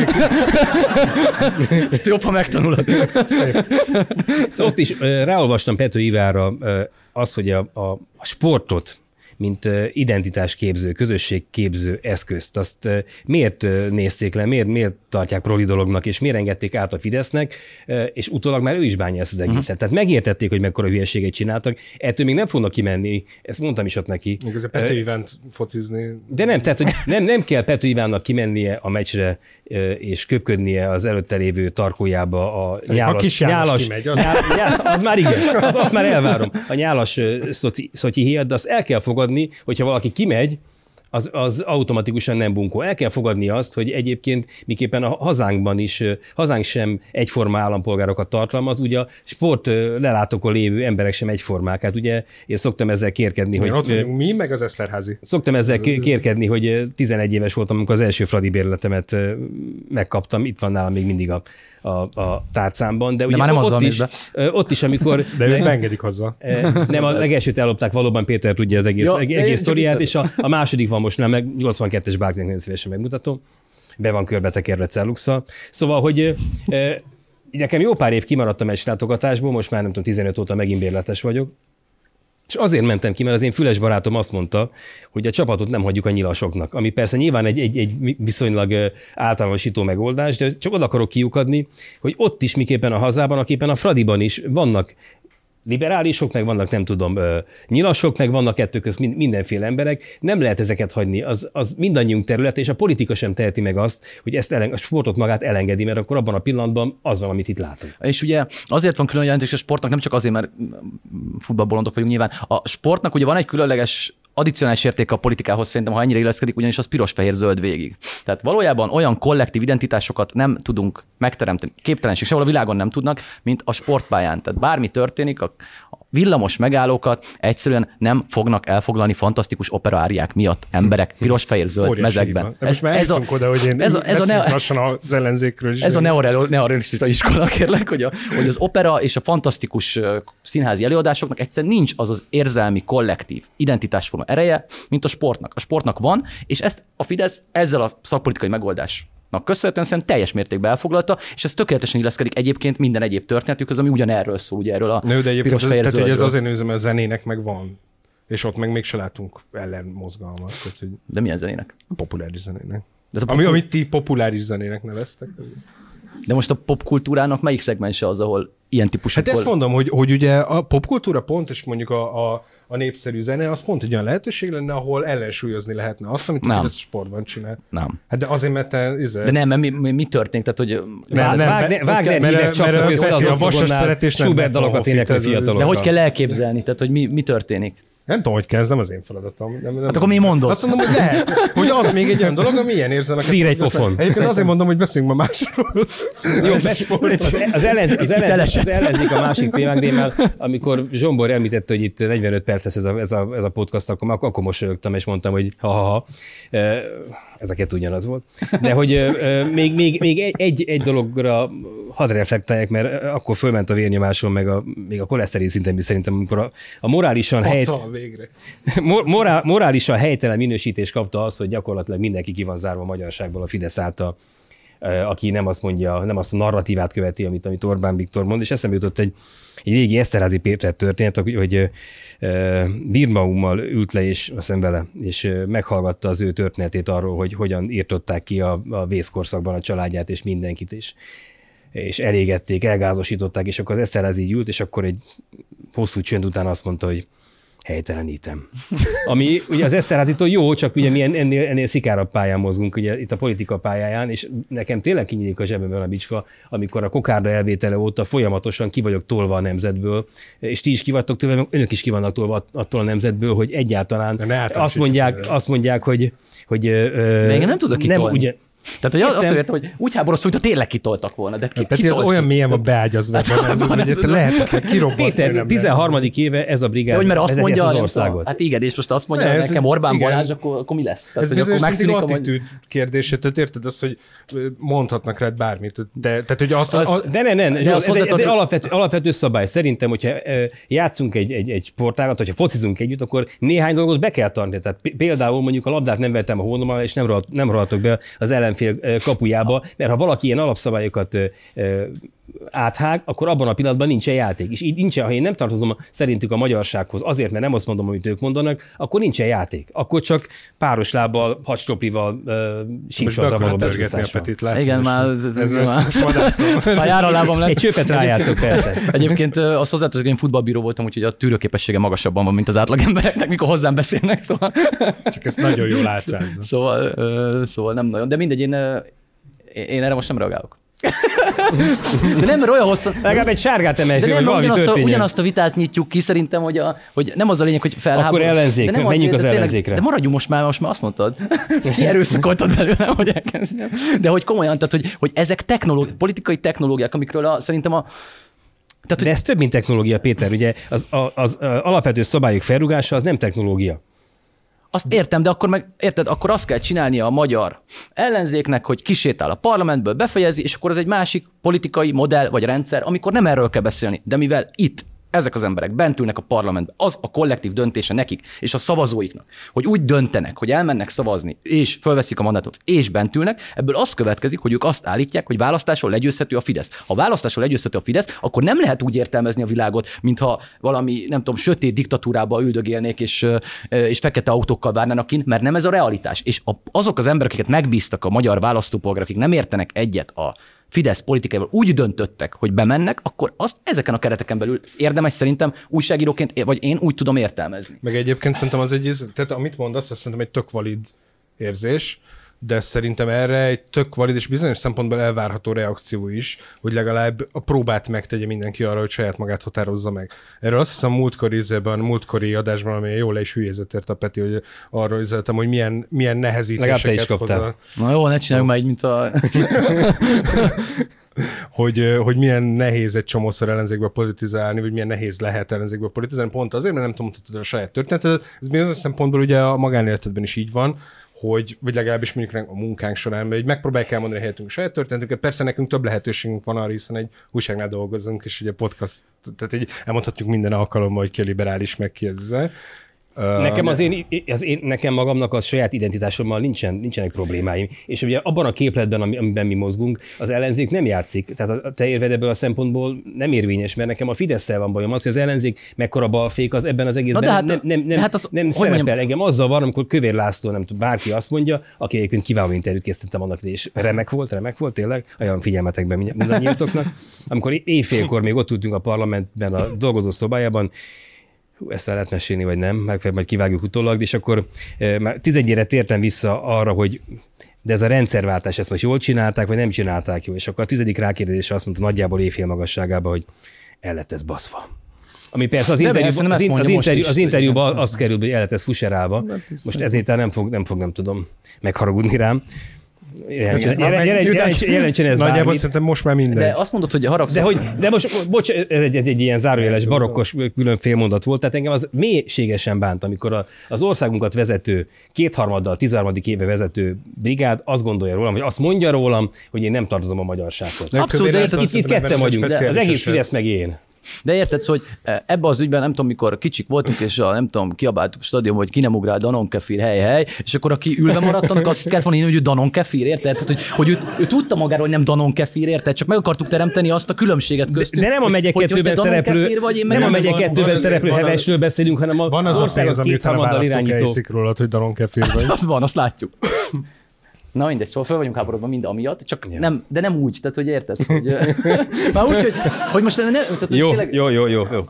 Ezt jobb, ha megtanulod. Szóval ott is ráolvastam Pető Ivánra ö, az, hogy a, a, a sportot, mint identitásképző, közösségképző eszközt, azt miért nézték le, miért, miért tartják proli dolognak, és miért engedték át a Fidesznek, és utólag már ő is bánja ezt az egészet. Uh-huh. Tehát megértették, hogy mekkora hülyeséget csináltak, ettől még nem fognak kimenni, ezt mondtam is ott neki. Még ez a Pető Ivánt focizni. De nem, tehát hogy nem, nem kell Pető Ivánnak kimennie a meccsre és köpködnie az előtte lévő tarkójába a nyálas, kis János nyálas, kimegy, az- nyál, nyál, az már igen, az, azt már elvárom. A nyálas szoci, szotyi hiat, de azt el kell fogadni, hogyha valaki kimegy, az, az automatikusan nem bunkó. El kell fogadni azt, hogy egyébként miképpen a hazánkban is, hazánk sem egyforma állampolgárokat tartalmaz, ugye a sport lelátókon lévő emberek sem egyformák. Hát ugye én szoktam ezzel kérkedni, Hogy hogy ott vagyunk mi, meg az Eszterházi. Szoktam ezzel kérkedni, hogy ö, 11 éves voltam, amikor az első Fradi bérletemet megkaptam, itt van nálam még mindig a, a, a tárcámban, de, ugye már nem ott, azzal is, ö, ott is, amikor... De ők beengedik hozzá. Nem, a legelsőt ellopták, valóban Péter tudja az egész, Ja, egész, sztoriát, és a, a második van most nem, meg 82-es bárkinek nagyon szívesen megmutatom. Be van körbetekerve celluxa. Szóval, hogy nekem jó pár év kimaradt a meccslátogatásból, most már nem tudom, 15 óta megint bérletes vagyok, és azért mentem ki, mert az én füles barátom azt mondta, hogy a csapatot nem hagyjuk a nyilasoknak, ami persze nyilván egy, egy, egy viszonylag általánosító megoldás, de csak oda akarok kiukadni, hogy ott is miképpen a hazában, aképpen a Fradiban is vannak liberálisok, meg vannak nem tudom, nyilasok, meg vannak kettő közt mindenféle emberek. Nem lehet ezeket hagyni, az, az mindannyiunk terület, és a politika sem teheti meg azt, hogy ezt ellen, a sportot magát elengedi, mert akkor abban a pillanatban az van, amit itt látunk. És ugye azért van külön jelentés a sportnak, nem csak azért, mert futballbolondok vagyunk nyilván. A sportnak ugye van egy különleges addicionális érték a politikához szerintem, ha ennyire illeszkedik, ugyanis az piros-fehér-zöld végig. Tehát valójában olyan kollektív identitásokat nem tudunk megteremteni, képtelenség sehol a világon nem tudnak, mint a sportpályán. Tehát bármi történik, a, villamos megállókat egyszerűen nem fognak elfoglalni fantasztikus operaáriák miatt emberek piros-fehér-zöld mezekben. Ez, ez, a, oda, hogy én ez a, ez a ne, az ellenzékről is. Ez a neorealista iskola, kérlek, hogy, a, hogy az opera és a fantasztikus színházi előadásoknak egyszerűen nincs az az érzelmi, kollektív identitásforma ereje, mint a sportnak. A sportnak van, és ezt a Fidesz ezzel a szakpolitikai megoldás Na, köszönhetően szerintem teljes mértékben elfoglalta, és ez tökéletesen illeszkedik egyébként minden egyéb történetük, ami ugyanerről szól, ugye erről a Nő, de egyébként ez, tehát, hogy ez azért nézem, mert a zenének meg van. És ott meg mégse látunk ellen mozgalmat. Tehát, hogy de milyen zenének? A populáris zenének. De a popul... Ami, amit ti populáris zenének neveztek. De most a popkultúrának melyik szegmense az, ahol ilyen típusú... Hát ezt mondom, hogy, hogy ugye a popkultúra pont, és mondjuk a, a a népszerű zene, az pont egy olyan lehetőség lenne, ahol ellensúlyozni lehetne azt, amit nem. a sportban csinál. Nem. Hát de azért, mert te... Izé... De nem, mert mi, mi, mi történt? Tehát, hogy... Nem, nem, Wagner, Wagner hívek csaptak össze az ottogonnál, Schubert dalokat énekel fiatalok. De hogy kell elképzelni? Tehát, hogy mi, mi történik? Nem tudom, hogy kezdem, az én feladatom. Nem, nem, hát akkor mi mondod? Azt mondom, hogy lehet, hogy az még egy olyan dolog, ami ilyen érzelmek. Ír egy pofon. Egyébként azért mondom, hogy beszéljünk ma másról. Jó, az, az, az, ellenzék, az, ellenzék, az ellenzék a másik témánk, de amikor Zsombor említette, hogy itt 45 perc lesz ez a, ez a, ez a podcast, akkor, akkor mosolyogtam, és mondtam, hogy ha-ha-ha ezeket ugyanaz volt. De hogy még, még, még egy, egy, dologra hadd reflektálják, mert akkor fölment a vérnyomáson, meg a, még a koleszterin szinten is szerintem, amikor a, a morálisan, helyt, végre. morál, morálisan helytelen minősítés kapta az, hogy gyakorlatilag mindenki ki van zárva a magyarságból a Fidesz által aki nem azt mondja, nem azt a narratívát követi, amit, amit Orbán Viktor mond, és eszembe jutott egy, egy régi Eszterázi Péter történet, hogy, hogy Birmaummal ült le és aztán vele, és meghallgatta az ő történetét arról, hogy hogyan írtották ki a, a vészkorszakban a családját és mindenkit, és, és elégették, elgázosították, és akkor az Eszterázi ült, és akkor egy hosszú csönd után azt mondta, hogy helytelenítem. Ami ugye az Eszterházitól jó, csak ugye mi ennél, ennél szikárabb pályán mozgunk, ugye itt a politika pályáján, és nekem tényleg kinyílik a zsebemben a bicska, amikor a kokárda elvétele óta folyamatosan ki vagyok tolva a nemzetből, és ti is ki vagytok tőle, önök is ki vannak tolva attól a nemzetből, hogy egyáltalán azt mondják, azt mondják, hogy, hogy De engem nem tudok nem, ugye, tehát, hogy Értem. azt értem, hogy úgy háborúztunk, hogy tényleg kitoltak volna. De ki, hát, ez olyan mélyen van beágyazva, hát, van, hogy ez lehet kirobbanni. Péter, 13. éve ez a brigád. hogy mert azt mondja, az országot. Hát igen, és most azt mondja, hogy nekem Orbán igen. Balázs, akkor, akkor mi lesz? Tehát, ez hogy akkor attitűd kérdése, tehát érted azt, hogy mondhatnak rád bármit. De, tehát, hogy azt, az, de ne, ne, ne, az, ez, ez egy alapvető, alapvető szabály. Szerintem, hogyha játszunk egy, egy, egy sportágat, hogyha focizunk együtt, akkor néhány dolgot be kell tartani. Tehát például mondjuk a labdát nem vettem a hónommal, és nem, nem rohadtok be az ellenfél kapujába, mert ha valaki ilyen alapszabályokat áthág, akkor abban a pillanatban nincsen játék. És így nincsen, ha én nem tartozom szerintük a magyarsághoz azért, mert nem azt mondom, amit ők mondanak, akkor nincsen játék. Akkor csak páros lábbal, hadstoplival, uh, sípsodra való Igen, már ez, most már a lábam Egy csöpet rájátszok, persze. Egyébként azt hogy én futballbíró voltam, úgyhogy a tűrőképessége magasabban van, mint az átlagembereknek, mikor hozzám beszélnek. Szóval... Csak ezt nagyon jól átszázza. Szóval, szóval nem nagyon. De mindegy, én, én erre most nem reagálok. De nem, mert olyan hosszú... Legalább egy sárgát emelj fel, hogy valami ugyanazt a, ugyanazt a vitát nyitjuk ki, szerintem, hogy, a, hogy nem az a lényeg, hogy felháború. Akkor ellenzék, de nem menjünk az, az ellenzékre. De maradjunk most már, most már azt mondtad. Ki erőszakoltad belőlem, hogy elkezdjem. De hogy komolyan, tehát hogy, hogy ezek technológi, politikai technológiák, amikről a, szerintem a, tehát, De ez több, mint technológia, Péter. Ugye az, az, az alapvető szabályok felrugása az nem technológia. Azt értem, de akkor meg, érted, akkor azt kell csinálnia a magyar ellenzéknek, hogy kisétál a parlamentből, befejezi, és akkor az egy másik politikai modell vagy rendszer, amikor nem erről kell beszélni. De mivel itt ezek az emberek bent ülnek a parlamentben, az a kollektív döntése nekik és a szavazóiknak, hogy úgy döntenek, hogy elmennek szavazni, és fölveszik a mandátumot, és bent ülnek, ebből az következik, hogy ők azt állítják, hogy választáson legyőzhető a Fidesz. Ha választáson legyőzhető a Fidesz, akkor nem lehet úgy értelmezni a világot, mintha valami, nem tudom, sötét diktatúrába üldögélnék, és, és fekete autókkal várnának kint, mert nem ez a realitás. És azok az emberek, akiket megbíztak a magyar választópolgárok, akik nem értenek egyet a Fidesz politikával úgy döntöttek, hogy bemennek, akkor azt ezeken a kereteken belül érdemes szerintem újságíróként, vagy én úgy tudom értelmezni. Meg egyébként szerintem az egy, tehát amit mondasz, azt szerintem egy tök valid érzés, de szerintem erre egy tök valid és bizonyos szempontból elvárható reakció is, hogy legalább a próbát megtegye mindenki arra, hogy saját magát határozza meg. Erről azt hiszem múltkori ízében, múltkori adásban, ami jól le is hülyezett ért a Peti, hogy arról üzeltem, hogy milyen, milyen nehezítéseket hoz a... Na jó, ne csináljunk már így, mint a... hogy, hogy milyen nehéz egy csomószor ellenzékbe politizálni, vagy milyen nehéz lehet ellenzékbe politizálni, pont azért, mert nem tudom mutatni a saját történetet. Ez bizonyos szempontból ugye a magánéletedben is így van, hogy, vagy legalábbis mondjuk a munkánk során, hogy megpróbáljuk elmondani a helyetünk a saját történetünket. Persze nekünk több lehetőségünk van arra, hiszen egy újságnál dolgozunk, és ugye podcast, tehát így elmondhatjuk minden alkalommal, hogy ki liberális, meg ki ez. Nekem az én, az én, nekem magamnak a saját identitásommal nincsen, nincsenek problémáim. És ugye abban a képletben, amiben mi mozgunk, az ellenzék nem játszik. Tehát a te érved ebből a szempontból nem érvényes, mert nekem a fidesz van bajom. Az, hogy az ellenzék mekkora balfék, az ebben az egészben Na, hát, nem, nem, nem, hát az, nem szerepel mondjam? engem. Azzal van, amikor Kövér László, nem tudom, bárki azt mondja, aki egyébként kiváló interjút készítettem annak, és remek volt, remek volt tényleg, olyan figyelmetekben mindannyiatoknak. Amikor éjfélkor még ott ültünk a parlamentben a dolgozó szobájában, hú, ezt el lehet mesélni, vagy nem, meg majd kivágjuk utólag, és akkor e, már tizedjére tértem vissza arra, hogy de ez a rendszerváltás, ezt most jól csinálták, vagy nem csinálták jól, és akkor a tizedik rákérdésre azt mondta nagyjából éjfél magasságában, hogy el lett ez baszva. Ami persze az, interjú, az, az, az, interjú, az interjúban azt kerül, hogy el lett ez fuserálva. Most ezért nem fog, nem fog, nem tudom, megharagudni rám. Jelentsen ez Nagyjából szerintem most már minden. De azt mondod, hogy a haragszol. De, hogy, de most, bocs, ez egy, ez egy ilyen zárójeles, barokkos külön félmondat volt, tehát engem az mélységesen bánt, amikor a, az országunkat vezető, kétharmaddal, tizarmadik éve vezető brigád azt gondolja rólam, hogy azt mondja rólam, hogy én nem tartozom a magyarsághoz. Abszolút, itt, itt ketten vagyunk, az egész Fidesz meg én. De érted, hogy e, ebbe az ügyben, nem tudom, mikor kicsik voltunk, és a, nem tudom, kiabáltuk a stadion, hogy ki nem ugrál Danon Kefir, hely, hely, és akkor aki ülve maradt, annak azt kellett volna hogy ő Danon Kefir, érted? Tehát, hogy, hogy ő, ő, tudta magáról, hogy nem Danon Kefir, érted? Csak meg akartuk teremteni azt a különbséget köztünk. De, de nem a megye kettőben szereplő, vagy én nem a megye kettőben szereplő hevesről beszélünk, hanem a van az, az országot két harmaddal irányító. rólad, hogy Danon Kefir vagy. Hát, az van, azt látjuk. Na mindegy, szóval fel vagyunk háborodva mind amiatt, csak ja. nem, de nem úgy, tehát hogy érted, hogy, már úgy, hogy, hogy most ne, tehát, hogy jó, tényleg... jó, jó, jó, jó.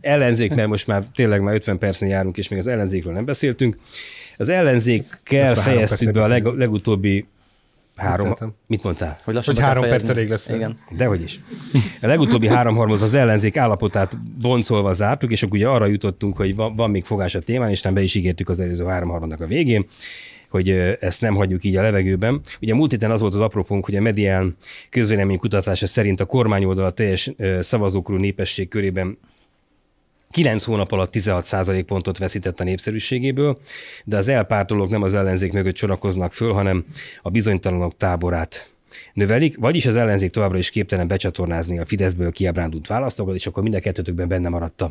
Ellenzék, mert most már tényleg már 50 percen járunk, és még az ellenzékről nem beszéltünk. Az ellenzékkel fejeztük be a leg, legutóbbi Három, mit, mit mondtál? Hogy, hogy három perc elég lesz. Igen. Dehogy is. A legutóbbi három harmad az ellenzék állapotát boncolva zártuk, és akkor ugye arra jutottunk, hogy van, van még fogás a témán, és nem be is ígértük az előző három harmadnak a végén hogy ezt nem hagyjuk így a levegőben. Ugye múlt héten az volt az apropónk, hogy a medián közvélemény kutatása szerint a kormányoldal a teljes szavazókorú népesség körében 9 hónap alatt 16 pontot veszített a népszerűségéből, de az elpártolók nem az ellenzék mögött sorakoznak föl, hanem a bizonytalanok táborát növelik, vagyis az ellenzék továbbra is képtelen becsatornázni a Fideszből kiábrándult választókat, és akkor mind a kettőtökben benne maradt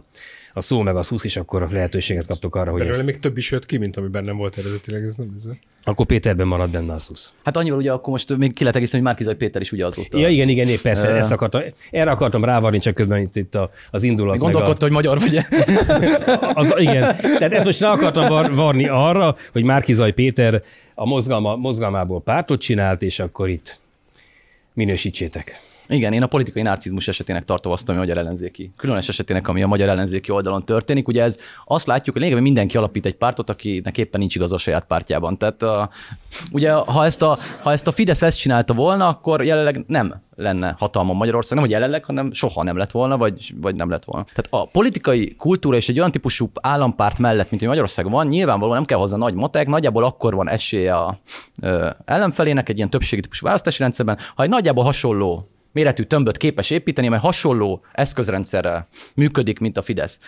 a, szó meg a szusz, és akkor lehetőséget kaptok arra, hogy Belőle ezt... még több is jött ki, mint ami bennem volt eredetileg. Ez nem ez. Akkor Péterben maradt benne a szusz. Hát annyival ugye akkor most még ki lehet egészen, hogy Márkizaj Péter is ugye azóta. Ja, igen, igen, épp persze, uh... ezt akartam, erre akartam rávarni, csak közben itt, itt a, az indulat. Gondolkodta, a... hogy magyar vagy az, igen, tehát ezt most rá akartam var, varni arra, hogy Márkizaj Péter a mozgalma, mozgalmából pártot csinált, és akkor itt minősítsétek. Igen, én a politikai narcizmus esetének tartom azt, ami a magyar ellenzéki, különös esetének, ami a magyar ellenzéki oldalon történik. Ugye ez azt látjuk, hogy lényegében mindenki alapít egy pártot, akinek éppen nincs igaz a saját pártjában. Tehát a, ugye, ha ezt, a, ha ezt a Fidesz ezt csinálta volna, akkor jelenleg nem lenne hatalma Magyarország, nem hogy jelenleg, hanem soha nem lett volna, vagy, vagy nem lett volna. Tehát a politikai kultúra és egy olyan típusú állampárt mellett, mint hogy Magyarországon van, nyilvánvalóan nem kell hozzá nagy matek, nagyjából akkor van esélye a ö, ellenfelének egy ilyen többségi típusú választási rendszerben, ha egy nagyjából hasonló méretű tömböt képes építeni, mert hasonló eszközrendszerrel működik, mint a Fidesz.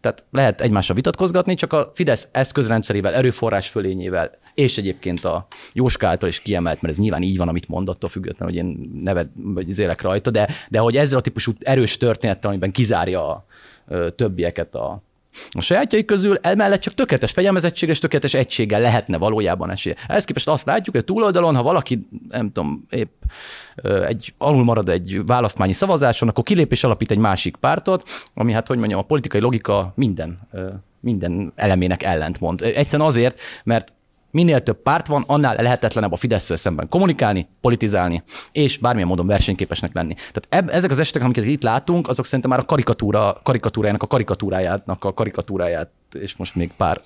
Tehát lehet egymással vitatkozgatni, csak a Fidesz eszközrendszerével, erőforrás fölényével és egyébként a Jóska által is kiemelt, mert ez nyilván így van, amit mondott, attól függetlenül, hogy én neved, vagy zélek rajta, de, de hogy ezzel a típusú erős történettel, amiben kizárja a többieket a, a sajátjai közül, emellett csak tökéletes fegyelmezettséggel és tökéletes egységgel lehetne valójában esélye. Ehhez képest azt látjuk, hogy a túloldalon, ha valaki, nem tudom, épp egy, alul marad egy választmányi szavazáson, akkor kilép és alapít egy másik pártot, ami hát, hogy mondjam, a politikai logika minden, minden elemének ellentmond. Egyszerűen azért, mert minél több párt van, annál lehetetlenebb a fidesz szemben kommunikálni, politizálni, és bármilyen módon versenyképesnek lenni. Tehát eb- ezek az esetek, amiket itt látunk, azok szerintem már a karikatúra, karikatúrájának a karikatúrájának a karikatúráját, és most még pár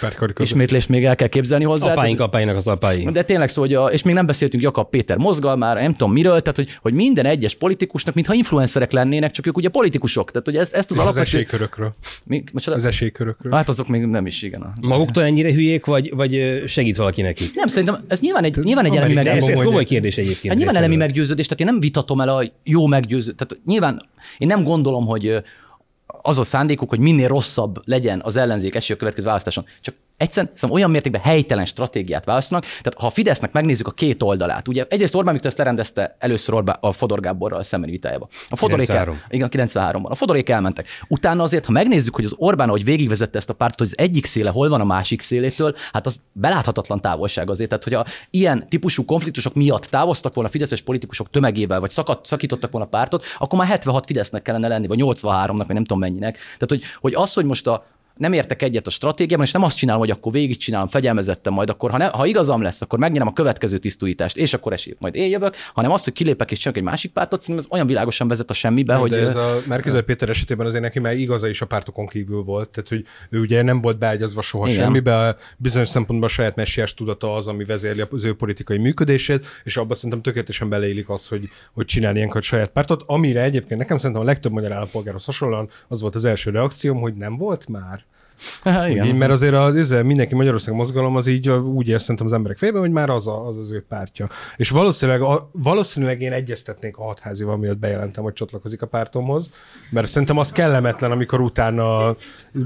pár ismétlést még el kell képzelni hozzá. Apáink, apáinak az apái. De tényleg szó, hogy a, és még nem beszéltünk Jakab Péter mozgalmára, nem tudom miről, tehát hogy, hogy minden egyes politikusnak, mintha influencerek lennének, csak ők ugye politikusok. Tehát hogy ezt, ezt az És az alapvető... esélykörökről. Mi, micsoda? Az esélykörökről. Hát azok még nem is, igen. Maguktól ennyire hülyék, vagy, vagy segít valaki nekik? Nem, szerintem ez nyilván egy, nyilván egy elemi ez, meggyőződés. ez mondja. komoly kérdés egyébként. Hát nyilván elemi meggyőződés, tehát én nem vitatom el a jó meggyőződés. Tehát nyilván én nem gondolom, hogy az a szándékuk, hogy minél rosszabb legyen az ellenzék esély a következő választáson. Csak egyszerűen szerintem olyan mértékben helytelen stratégiát választanak. Tehát ha a Fidesznek megnézzük a két oldalát, ugye egyrészt Orbán Viktor ezt lerendezte először Orbán, a Fodor Gáborral szembeni vitájába. A Fodorék el, 93. igen, 93-ban. A Fodorék elmentek. Utána azért, ha megnézzük, hogy az Orbán, ahogy végigvezette ezt a pártot, hogy az egyik széle hol van a másik szélétől, hát az beláthatatlan távolság azért. Tehát, hogy a ilyen típusú konfliktusok miatt távoztak volna fideszes politikusok tömegével, vagy szakadt, szakítottak volna a pártot, akkor már 76 Fidesznek kellene lenni, vagy 83-nak, vagy nem tudom mennyinek. Tehát, hogy, hogy az, hogy most a nem értek egyet a stratégiában, és nem azt csinálom, hogy akkor végigcsinálom, fegyelmezettem majd, akkor ha, ne, ha igazam lesz, akkor megnyerem a következő tisztújítást, és akkor esély, majd én jövök, hanem azt, hogy kilépek és csak egy másik pártot, szerintem ez olyan világosan vezet a semmibe, hogy De ez a Márkizaj Péter esetében azért neki már igaza is a pártokon kívül volt, tehát hogy ő ugye nem volt beágyazva soha Igen. semmibe, bizonyos szempontból a saját messiás tudata az, ami vezérli az ő politikai működését, és abban szerintem tökéletesen beleélik az, hogy, hogy csinál ilyenkor saját pártot, amire egyébként nekem szerintem a legtöbb magyar állampolgárhoz hasonlóan az volt az első reakcióm, hogy nem volt már. Igen. Így, mert azért az, ez, mindenki Magyarország mozgalom az így úgy ér szerintem az emberek fejében, hogy már az a, az, az ő pártja. És valószínűleg, a, valószínűleg én egyeztetnék a hatházival, miatt bejelentem, hogy csatlakozik a pártomhoz, mert szerintem az kellemetlen, amikor utána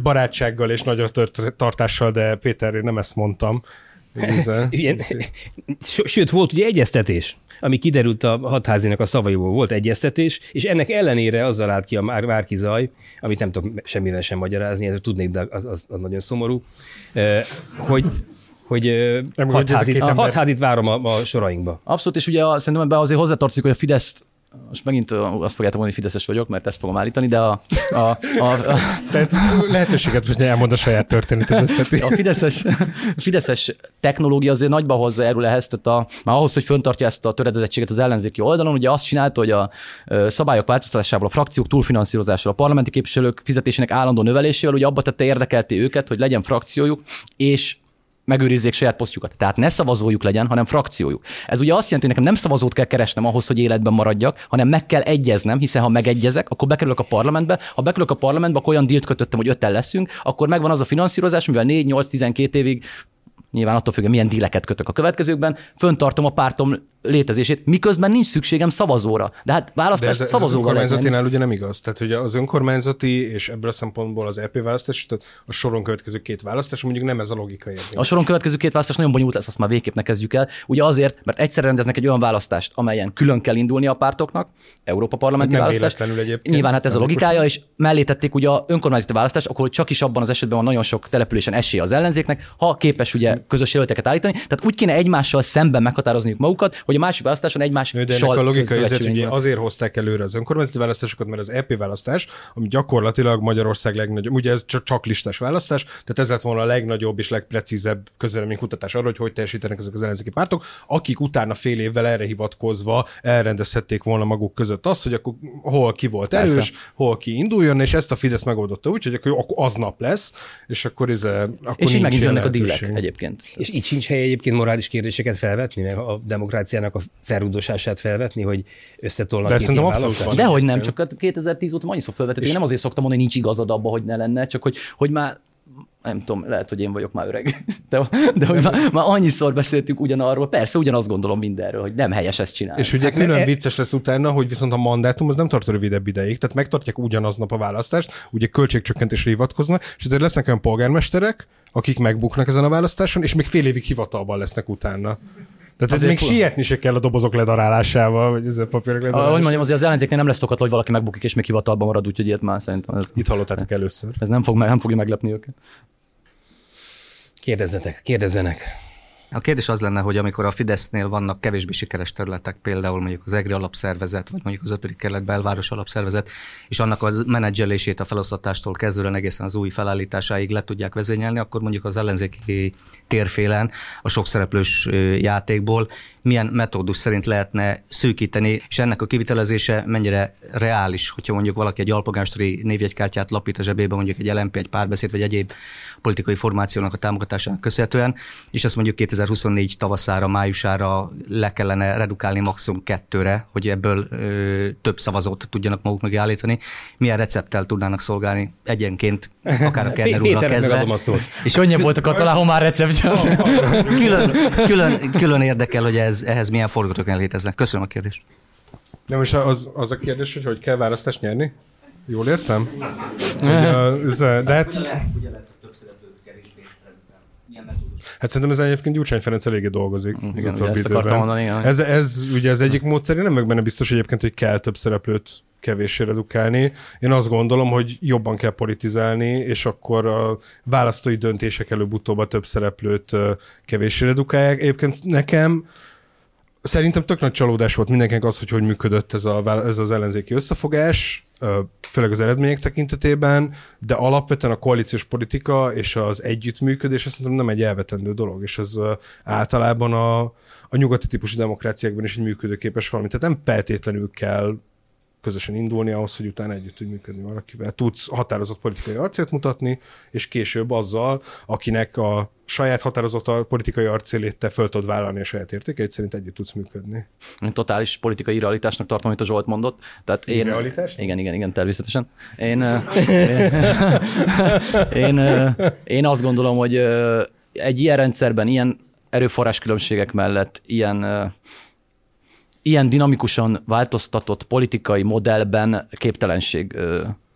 barátsággal és nagyra tört, tartással, de Péter, én nem ezt mondtam. S- sőt, volt ugye egyeztetés, ami kiderült a hatházinak a szavaiból, volt egyeztetés, és ennek ellenére azzal állt ki a Már- Márki Zaj, amit nem tudok semmivel sem magyarázni, ez tudnék, de az, az, az nagyon szomorú, hogy hogy Nem, két a ember- várom a, a sorainkba. Abszolút, és ugye a, szerintem ebbe azért hozzátartozik, hogy a Fidesz most megint azt fogjátok mondani, hogy Fideszes vagyok, mert ezt fogom állítani, de a, a, a, a, Tehát lehetőséget, hogy elmond a saját történetet, Peti. a Fideszes, Fideszes technológia azért nagyba hozzájárul ehhez, tehát a, már ahhoz, hogy föntartja ezt a töredezettséget az ellenzéki oldalon, ugye azt csinálta, hogy a szabályok változtatásával, a frakciók túlfinanszírozásával, a parlamenti képviselők fizetésének állandó növelésével, ugye abba tette érdekelté őket, hogy legyen frakciójuk, és megőrizzék saját posztjukat. Tehát ne szavazójuk legyen, hanem frakciójuk. Ez ugye azt jelenti, hogy nekem nem szavazót kell keresnem ahhoz, hogy életben maradjak, hanem meg kell egyeznem, hiszen ha megegyezek, akkor bekerülök a parlamentbe. Ha bekerülök a parlamentbe, akkor olyan dílt kötöttem, hogy ötten leszünk, akkor megvan az a finanszírozás, mivel 4-8-12 évig nyilván attól függ, milyen díleket kötök a következőkben, föntartom a pártom létezését, miközben nincs szükségem szavazóra. De hát De választás ez, ez az szavazóval menni. önkormányzatinál ugye nem igaz. Tehát ugye az önkormányzati és ebből a szempontból az EP választás, tehát a soron következő két választás, mondjuk nem ez a logika érvényes. A soron következő két választás nagyon bonyolult lesz, azt már végképp ne kezdjük el. Ugye azért, mert egyszer rendeznek egy olyan választást, amelyen külön kell indulni a pártoknak, Európa parlamenti Nem választás. egyébként, Nyilván hát ez a logikája, és mellé tették ugye a önkormányzati választást, akkor csak is abban az esetben van nagyon sok településen esély az ellenzéknek, ha képes ugye közös jelölteket állítani. Tehát úgy kéne egymással szemben meghatározniuk magukat, hogy a másik választáson egymás Nő, de ennek a logika ezért ugye azért hozták előre az önkormányzati választásokat, mert az EP választás, ami gyakorlatilag Magyarország legnagyobb, ugye ez csak, csak listás választás, tehát ez lett volna a legnagyobb és legprecízebb közvéleménykutatás arra, hogy hogy teljesítenek ezek az ellenzéki pártok, akik utána fél évvel erre hivatkozva elrendezhették volna maguk között azt, hogy akkor hol ki volt Persze. erős, hol ki induljon, és ezt a Fidesz megoldotta úgy, hogy akkor aznap lesz, és akkor, ez, akkor És így nincs megint ilyen jönnek a dílek egyébként. És így sincs hely egyébként morális kérdéseket felvetni, meg a demokráciának a felrúdosását felvetni, hogy összetolnak De szerintem abszolút? Dehogy nem, csak hát 2010 óta annyiszor felvetett, én nem azért szoktam mondani, hogy nincs igazad abba, hogy ne lenne, csak hogy, hogy már nem tudom, lehet, hogy én vagyok már öreg, de, de hogy már, már annyiszor beszéltünk ugyanarról, persze ugyanazt gondolom mindenről, hogy nem helyes ezt csinálni. És ugye hát külön e... vicces lesz utána, hogy viszont a mandátum az nem tart rövidebb ideig, tehát megtartják ugyanaznap a választást, ugye költségcsökkentésre hivatkoznak, és ezért lesznek olyan polgármesterek, akik megbuknak ezen a választáson, és még fél évig hivatalban lesznek utána. Tehát ez még fura. sietni se kell a dobozok ledarálásával, vagy ez a papírok ledarálásával. Hogy mondjam, azért az ellenzéknél nem lesz szokat, hogy valaki megbukik, és még hivatalban marad, úgyhogy ilyet már szerintem ez... Itt hallottátok először. Ez nem, fog, nem fogja meglepni őket. Kérdezzetek, kérdezzenek. A kérdés az lenne, hogy amikor a Fidesznél vannak kevésbé sikeres területek, például mondjuk az EGRI alapszervezet, vagy mondjuk az 5. kerület belváros alapszervezet, és annak a menedzselését a felosztatástól kezdően egészen az új felállításáig le tudják vezényelni, akkor mondjuk az ellenzéki térfélen a sok szereplős játékból milyen metódus szerint lehetne szűkíteni, és ennek a kivitelezése mennyire reális, hogyha mondjuk valaki egy alpolgástori névjegykártyát lapít a zsebébe, mondjuk egy LMP, egy párbeszéd, vagy egyéb politikai formációnak a támogatásának köszönhetően, és ezt mondjuk 2024 tavaszára, májusára le kellene redukálni maximum kettőre, hogy ebből ö, több szavazót tudjanak maguk mögé állítani. Milyen recepttel tudnának szolgálni egyenként, akár a Kerner úrnak kezdve. A szót. És könnyebb volt a katalá, ha már receptje. külön, külön, külön érdekel, hogy ez, ehhez milyen forgatókönyv léteznek. Köszönöm a kérdést. Nem, és az, az a kérdés, hogy hogy kell választást nyerni? Jól értem? Hogy, de hát... Hát szerintem ez egyébként Gyurcsány Ferenc eléggé dolgozik. Igen, ugye ezt akartam mondani. Igen. Ez, ez ugye az egyik módszer, én nem meg benne biztos egyébként, hogy kell több szereplőt kevéssé redukálni. Én azt gondolom, hogy jobban kell politizálni, és akkor a választói döntések előbb-utóbb a több szereplőt kevéssé redukálják. Egyébként nekem Szerintem tök nagy csalódás volt mindenkinek az, hogy hogy működött ez, a, ez az ellenzéki összefogás, főleg az eredmények tekintetében, de alapvetően a koalíciós politika és az együttműködés azt nem egy elvetendő dolog, és ez általában a, a nyugati típusú demokráciákban is egy működőképes valami. Tehát nem feltétlenül kell közösen indulni ahhoz, hogy utána együtt tudj működni valakivel. Tudsz határozott politikai arcét mutatni, és később azzal, akinek a saját határozott politikai arcélét te föl tudod vállalni a saját értékeit, szerint együtt tudsz működni. Én totális politikai realitásnak tartom, amit a Zsolt mondott. Tehát én, Realitás? Igen, igen, igen, természetesen. Én, én, én, én azt gondolom, hogy egy ilyen rendszerben, ilyen erőforrás különbségek mellett, ilyen ilyen dinamikusan változtatott politikai modellben képtelenség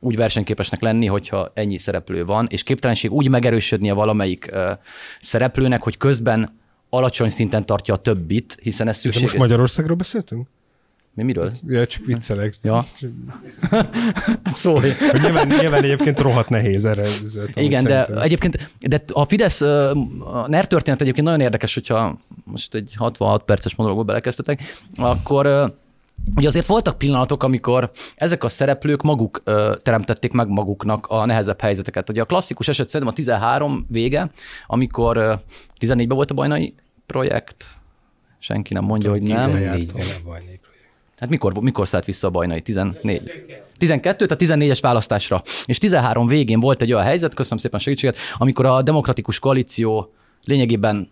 úgy versenyképesnek lenni, hogyha ennyi szereplő van, és képtelenség úgy megerősödnie valamelyik szereplőnek, hogy közben alacsony szinten tartja a többit, hiszen ez szükséges. most Magyarországról beszéltünk? Mi miről? Ja, csak viccelek. Ja. Szólj. nyilván, nyilván egyébként rohadt nehéz erre. Igen, de szerintem. egyébként de a Fidesz, a NER történet egyébként nagyon érdekes, hogyha most egy 66 perces monológba belekezdtetek, akkor Ugye azért voltak pillanatok, amikor ezek a szereplők maguk ö, teremtették meg maguknak a nehezebb helyzeteket. Ugye a klasszikus eset szerintem a 13 vége, amikor ö, 14-ben volt a bajnai projekt, senki nem mondja, hogy nem. 14-ben a bajnai Hát mikor, mikor szállt vissza a bajnai? 14. 12, tehát 14-es választásra. És 13 végén volt egy olyan helyzet, köszönöm szépen segítséget, amikor a demokratikus koalíció lényegében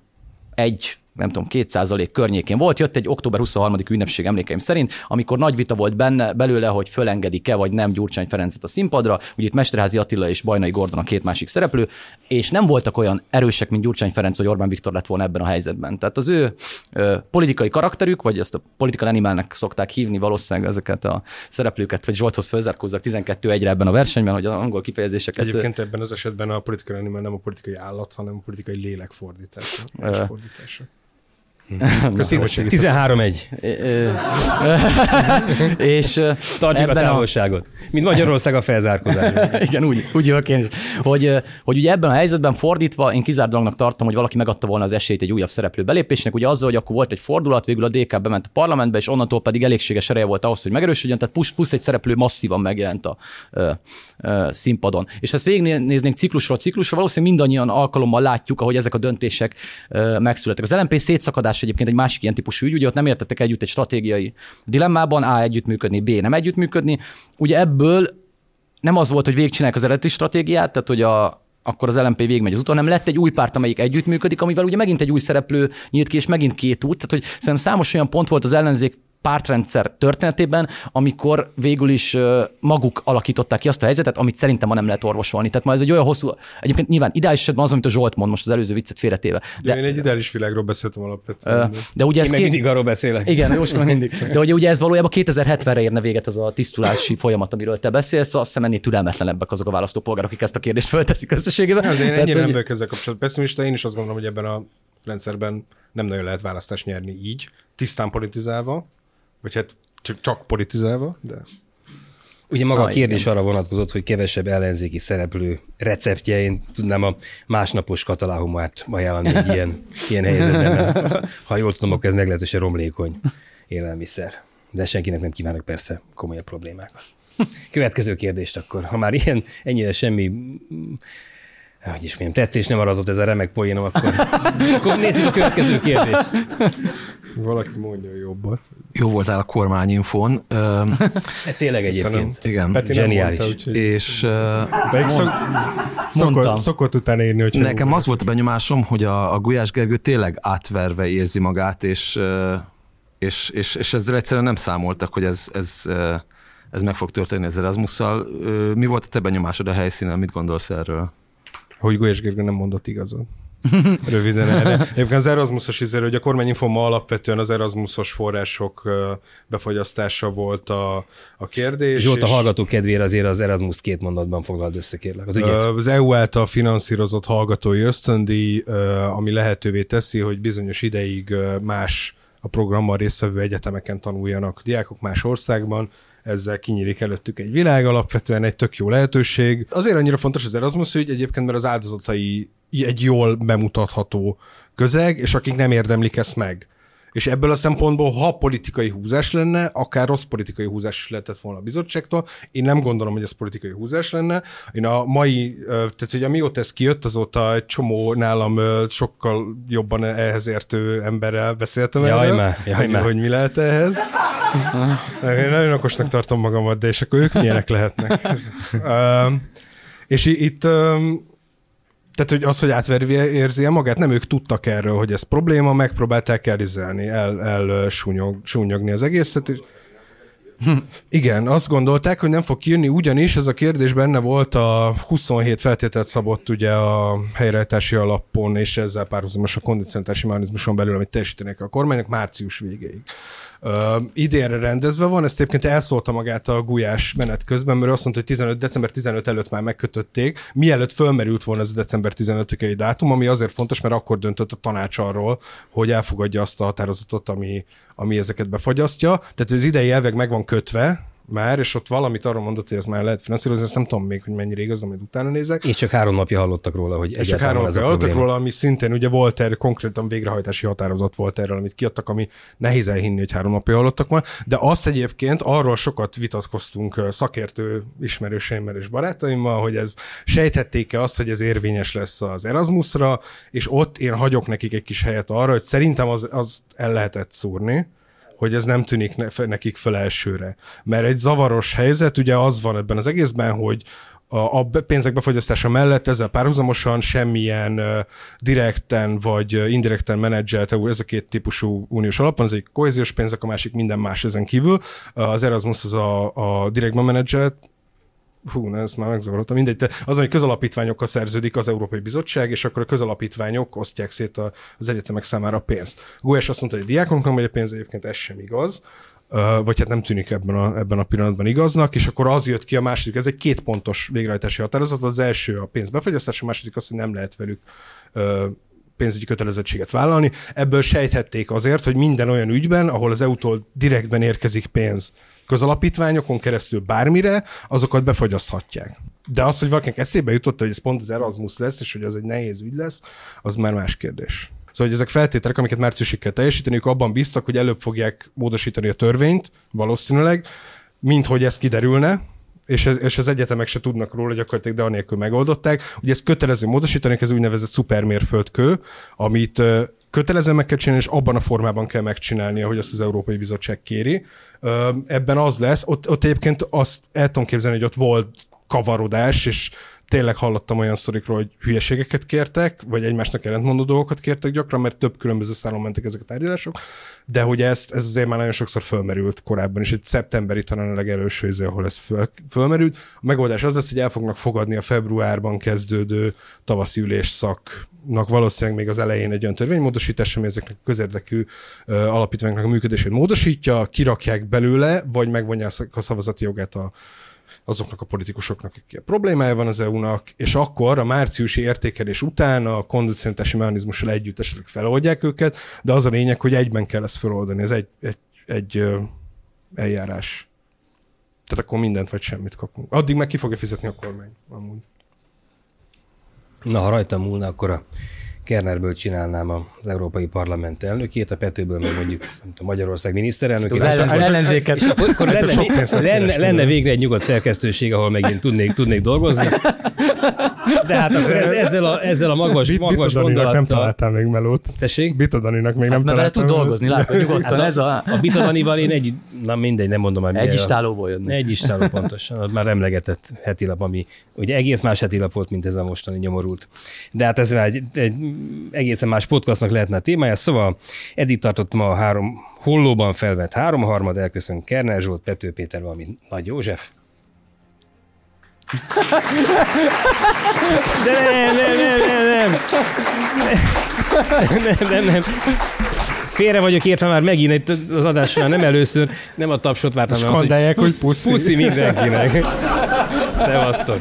egy nem tudom, két százalék környékén volt. Jött egy október 23. ünnepség emlékeim szerint, amikor nagy vita volt benne belőle, hogy fölengedik-e vagy nem Gyurcsány Ferencet a színpadra. Ugye itt Mesterházi Attila és Bajnai Gordon a két másik szereplő, és nem voltak olyan erősek, mint Gyurcsány Ferenc, hogy Orbán Viktor lett volna ebben a helyzetben. Tehát az ő ö, politikai karakterük, vagy ezt a political animalnek szokták hívni valószínűleg ezeket a szereplőket, vagy Zsolthoz fölzárkózzak 12-1-re ebben a versenyben, hogy az angol kifejezéseket. Egyébként ebben az esetben a politikai animal nem a politikai állat, hanem a politikai lélek fordítása. fordítása. Köszönöm, 13-1. és Tartjuk a távolságot. A... Mint Magyarország a felzárkózás. Igen, úgy, úgy jövök én is. Hogy, hogy ugye ebben a helyzetben fordítva én kizárt dolognak tartom, hogy valaki megadta volna az esélyt egy újabb szereplő belépésnek. Ugye azzal, hogy akkor volt egy fordulat, végül a DK bement a parlamentbe, és onnantól pedig elégséges ereje volt ahhoz, hogy megerősödjön, tehát plusz, plusz egy szereplő masszívan megjelent a színpadon. És ezt végignéznénk ciklusról ciklusra, valószínűleg mindannyian alkalommal látjuk, ahogy ezek a döntések megszülettek. Az LMP szétszakadás egyébként egy másik ilyen típusú ügy, ugye ott nem értettek együtt egy stratégiai dilemmában, A együttműködni, B nem együttműködni. Ugye ebből nem az volt, hogy végigcsinálják az eredeti stratégiát, tehát hogy a, akkor az LMP végigmegy az úton, nem lett egy új párt, amelyik együttműködik, amivel ugye megint egy új szereplő nyílt ki, és megint két út. Tehát, hogy szerintem számos olyan pont volt az ellenzék pártrendszer történetében, amikor végül is maguk alakították ki azt a helyzetet, amit szerintem ma nem lehet orvosolni. Tehát ma ez egy olyan hosszú, egyébként nyilván ideális esetben az, amit a Zsolt mond most az előző viccet félretéve. De, de én egy ideális világról beszéltem alapvetően. De ugye ez Én meg két... mindig arról beszélek. Igen, Jóska mindig. De ugye, ugye ez valójában 2070-re érne véget az a tisztulási folyamat, amiről te beszélsz, azt hiszem ennél türelmetlenebbek azok a választópolgárok, akik ezt a kérdést felteszik összességében. Azért Tehát, ennyire nem hogy- vagyok ezzel kapcsolatban pessimista, én is azt gondolom, hogy ebben a rendszerben nem nagyon lehet választást nyerni így, tisztán politizálva, vagy hát csak, csak politizálva, de Ugye maga a Ah, kérdés igen. arra vonatkozott, hogy kevesebb ellenzéki szereplő receptje. Én tudnám a másnapos kataláhumát ajánlani egy ilyen, ilyen helyzetben. Ha jól tudom, akkor ez meglehetősen romlékony élelmiszer. De senkinek nem kívánok persze komolyabb problémákat. Következő kérdést akkor. Ha már ilyen, ennyire semmi mm, hogy is mondjam, tetszés nem maradott ez a remek poénom, akkor, akkor nézzük a következő kérdést. valaki mondja jobbat. Jó voltál a kormányinfón, ö, Hát tényleg egyébként. igen. Peti nem Zseniális. mondta, úgyhogy... És Pedig szok, szokott, szokott utána írni, hogy nekem az volt a benyomásom, hogy a, a Gulyás Gergő tényleg átverve érzi magát, és, és, és, és ezzel egyszerűen nem számoltak, hogy ez, ez, ez meg fog történni az Erasmusszal. Mi volt a te benyomásod a helyszínen, mit gondolsz erről? Hogy Gulyás Gergő nem mondott igazat. Röviden erre. Egyébként az Erasmusos izéről, hogy a kormányinfo ma alapvetően az Erasmusos források ö, befagyasztása volt a, a kérdés. Zsolt, a hallgató kedvére azért az Erasmus két mondatban foglald össze, kérlek. Az ügyet. Az EU által finanszírozott hallgatói ösztöndíj, ami lehetővé teszi, hogy bizonyos ideig más a programmal résztvevő egyetemeken tanuljanak diákok más országban, ezzel kinyílik előttük egy világ, alapvetően egy tök jó lehetőség. Azért annyira fontos az Erasmus ügy egyébként, mert az áldozatai egy jól bemutatható közeg, és akik nem érdemlik ezt meg. És ebből a szempontból, ha politikai húzás lenne, akár rossz politikai húzás is lehetett volna a bizottságtól, én nem gondolom, hogy ez politikai húzás lenne. Én a mai, tehát hogy amióta ez kijött, azóta egy csomó nálam sokkal jobban ehhez értő emberrel beszéltem Jaj erről, már, jaj hogy, már. hogy mi lehet ehhez. Én nagyon okosnak tartom magamat, de és akkor ők milyenek lehetnek. Ez, és itt tehát, hogy az, hogy átverve érzi magát, nem ők tudtak erről, hogy ez probléma, megpróbálták elrizelni, el, el súnyog, súnyogni az egészet, és igen, azt gondolták, hogy nem fog kijönni, ugyanis ez a kérdés benne volt a 27 feltételt szabott ugye a helyreállítási alapon, és ezzel párhuzamos a kondicionálási mechanizmuson belül, amit teljesítenek a kormánynak március végéig. Uh, idénre rendezve van, ezt egyébként elszólta magát a gulyás menet közben, mert azt mondta, hogy 15, december 15 előtt már megkötötték, mielőtt fölmerült volna ez a december 15-i dátum, ami azért fontos, mert akkor döntött a tanács arról, hogy elfogadja azt a határozatot, ami, ami ezeket befagyasztja. Tehát az idei elveg meg van kötve, már, és ott valamit arról mondott, hogy ez már lehet finanszírozni, ezt nem tudom még, hogy mennyire igaz, majd utána nézek. És csak három napja hallottak róla, hogy És csak három napja hallottak róla, ami szintén ugye volt erre konkrétan végrehajtási határozat volt erről, amit kiadtak, ami nehéz elhinni, hogy három napja hallottak volna. De azt egyébként arról sokat vitatkoztunk szakértő ismerőseimmel és barátaimmal, hogy ez sejthették-e azt, hogy ez érvényes lesz az Erasmusra, és ott én hagyok nekik egy kis helyet arra, hogy szerintem az, az el lehetett szúrni hogy ez nem tűnik nekik fel elsőre. Mert egy zavaros helyzet, ugye az van ebben az egészben, hogy a, pénzek befogyasztása mellett ezzel párhuzamosan semmilyen direkten vagy indirekten menedzselt, EU- ez a két típusú uniós alapon, az egyik kohéziós pénzek, a másik minden más ezen kívül. Uh, az Erasmus az a, a direktben menedzselt, Hú, na, ezt már megzavarodtam. Mindegy, de az, hogy közalapítványokkal szerződik az Európai Bizottság, és akkor a közalapítványok osztják szét a, az egyetemek számára a pénzt. Gulyás azt mondta, hogy a diákoknak megy a pénz, egyébként ez sem igaz. Vagy hát nem tűnik ebben a, ebben a pillanatban igaznak, és akkor az jött ki a második, ez egy két pontos végrehajtási határozat, az első a pénz befogyasztás, a második az, hogy nem lehet velük pénzügyi kötelezettséget vállalni. Ebből sejthették azért, hogy minden olyan ügyben, ahol az EU-tól direktben érkezik pénz közalapítványokon keresztül bármire, azokat befogyaszthatják. De az, hogy valakinek eszébe jutott, hogy ez pont az Erasmus lesz, és hogy az egy nehéz ügy lesz, az már más kérdés. Szóval, hogy ezek feltételek, amiket márciusig kell teljesíteni, ők abban biztak, hogy előbb fogják módosítani a törvényt, valószínűleg, mint hogy ez kiderülne, és, ez, és az egyetemek se tudnak róla gyakorlatilag, de anélkül megoldották. Ugye ez kötelező módosítani, ez úgynevezett szupermérföldkő, amit ö, kötelező meg kell csinálni, és abban a formában kell megcsinálni, ahogy azt az Európai Bizottság kéri. Ebben az lesz, ott, ott egyébként azt el tudom képzelni, hogy ott volt kavarodás, és tényleg hallottam olyan sztorikról, hogy hülyeségeket kértek, vagy egymásnak ellentmondó dolgokat kértek gyakran, mert több különböző szálon mentek ezek a tárgyalások, de hogy ezt, ez azért már nagyon sokszor fölmerült korábban, és egy szeptemberi talán a legelőső izé, ahol ez föl, fölmerült. A megoldás az lesz, hogy el fognak fogadni a februárban kezdődő tavaszi ülés szaknak. Valószínűleg még az elején egy olyan törvénymódosítás, ami ezeknek a közérdekű alapítványoknak a működését módosítja, kirakják belőle, vagy megvonják a szavazati jogát a, azoknak a politikusoknak, akik problémája van az EU-nak, és akkor a márciusi értékelés után a kondicionitási mechanizmussal együtt esetleg feloldják őket, de az a lényeg, hogy egyben kell ezt feloldani, ez egy, egy, egy eljárás. Tehát akkor mindent vagy semmit kapunk. Addig meg ki fogja fizetni a kormány, amúgy. Na, ha rajtam múlna, akkor a Kernerből csinálnám az Európai Parlament elnökét, a Petőből meg mondjuk nem tudom, Magyarország miniszterelnökét. Az ellen- ellenzéket. És akkor, akkor lenne, sok lenne, lenne, végre egy nyugodt szerkesztőség, ahol megint tudnék, tudnék dolgozni. De hát akkor ez, ezzel, a, ezzel a magas, Bit- magas Bitodaninak nem gondolattal... találtál még melót. Tessék? Bitodaninak még nem Hát mert vele találtam. tud dolgozni, látod, nyugodtan Hát a, ez a... a Bitadanival én egy, na mindegy, nem mondom már. Egy istálóból jönni. Egy istáló pontosan, már emlegetett heti lap, ami ugye egész más heti lap volt, mint ez a mostani nyomorult. De hát ez már egy, egy egészen más podcastnak lehetne a témája. Szóval Edith tartott ma a három hollóban felvett három harmad, elköszön Kerner Zsolt, Pető Péter, valami Nagy József. De nem, nem, nem, nem, nem. Nem, nem, nem. Félre vagyok értve már megint itt az adás során, nem először, nem a tapsot vártam, Skandálják, hogy puszi. Puszi mindenkinek. Szevasztok.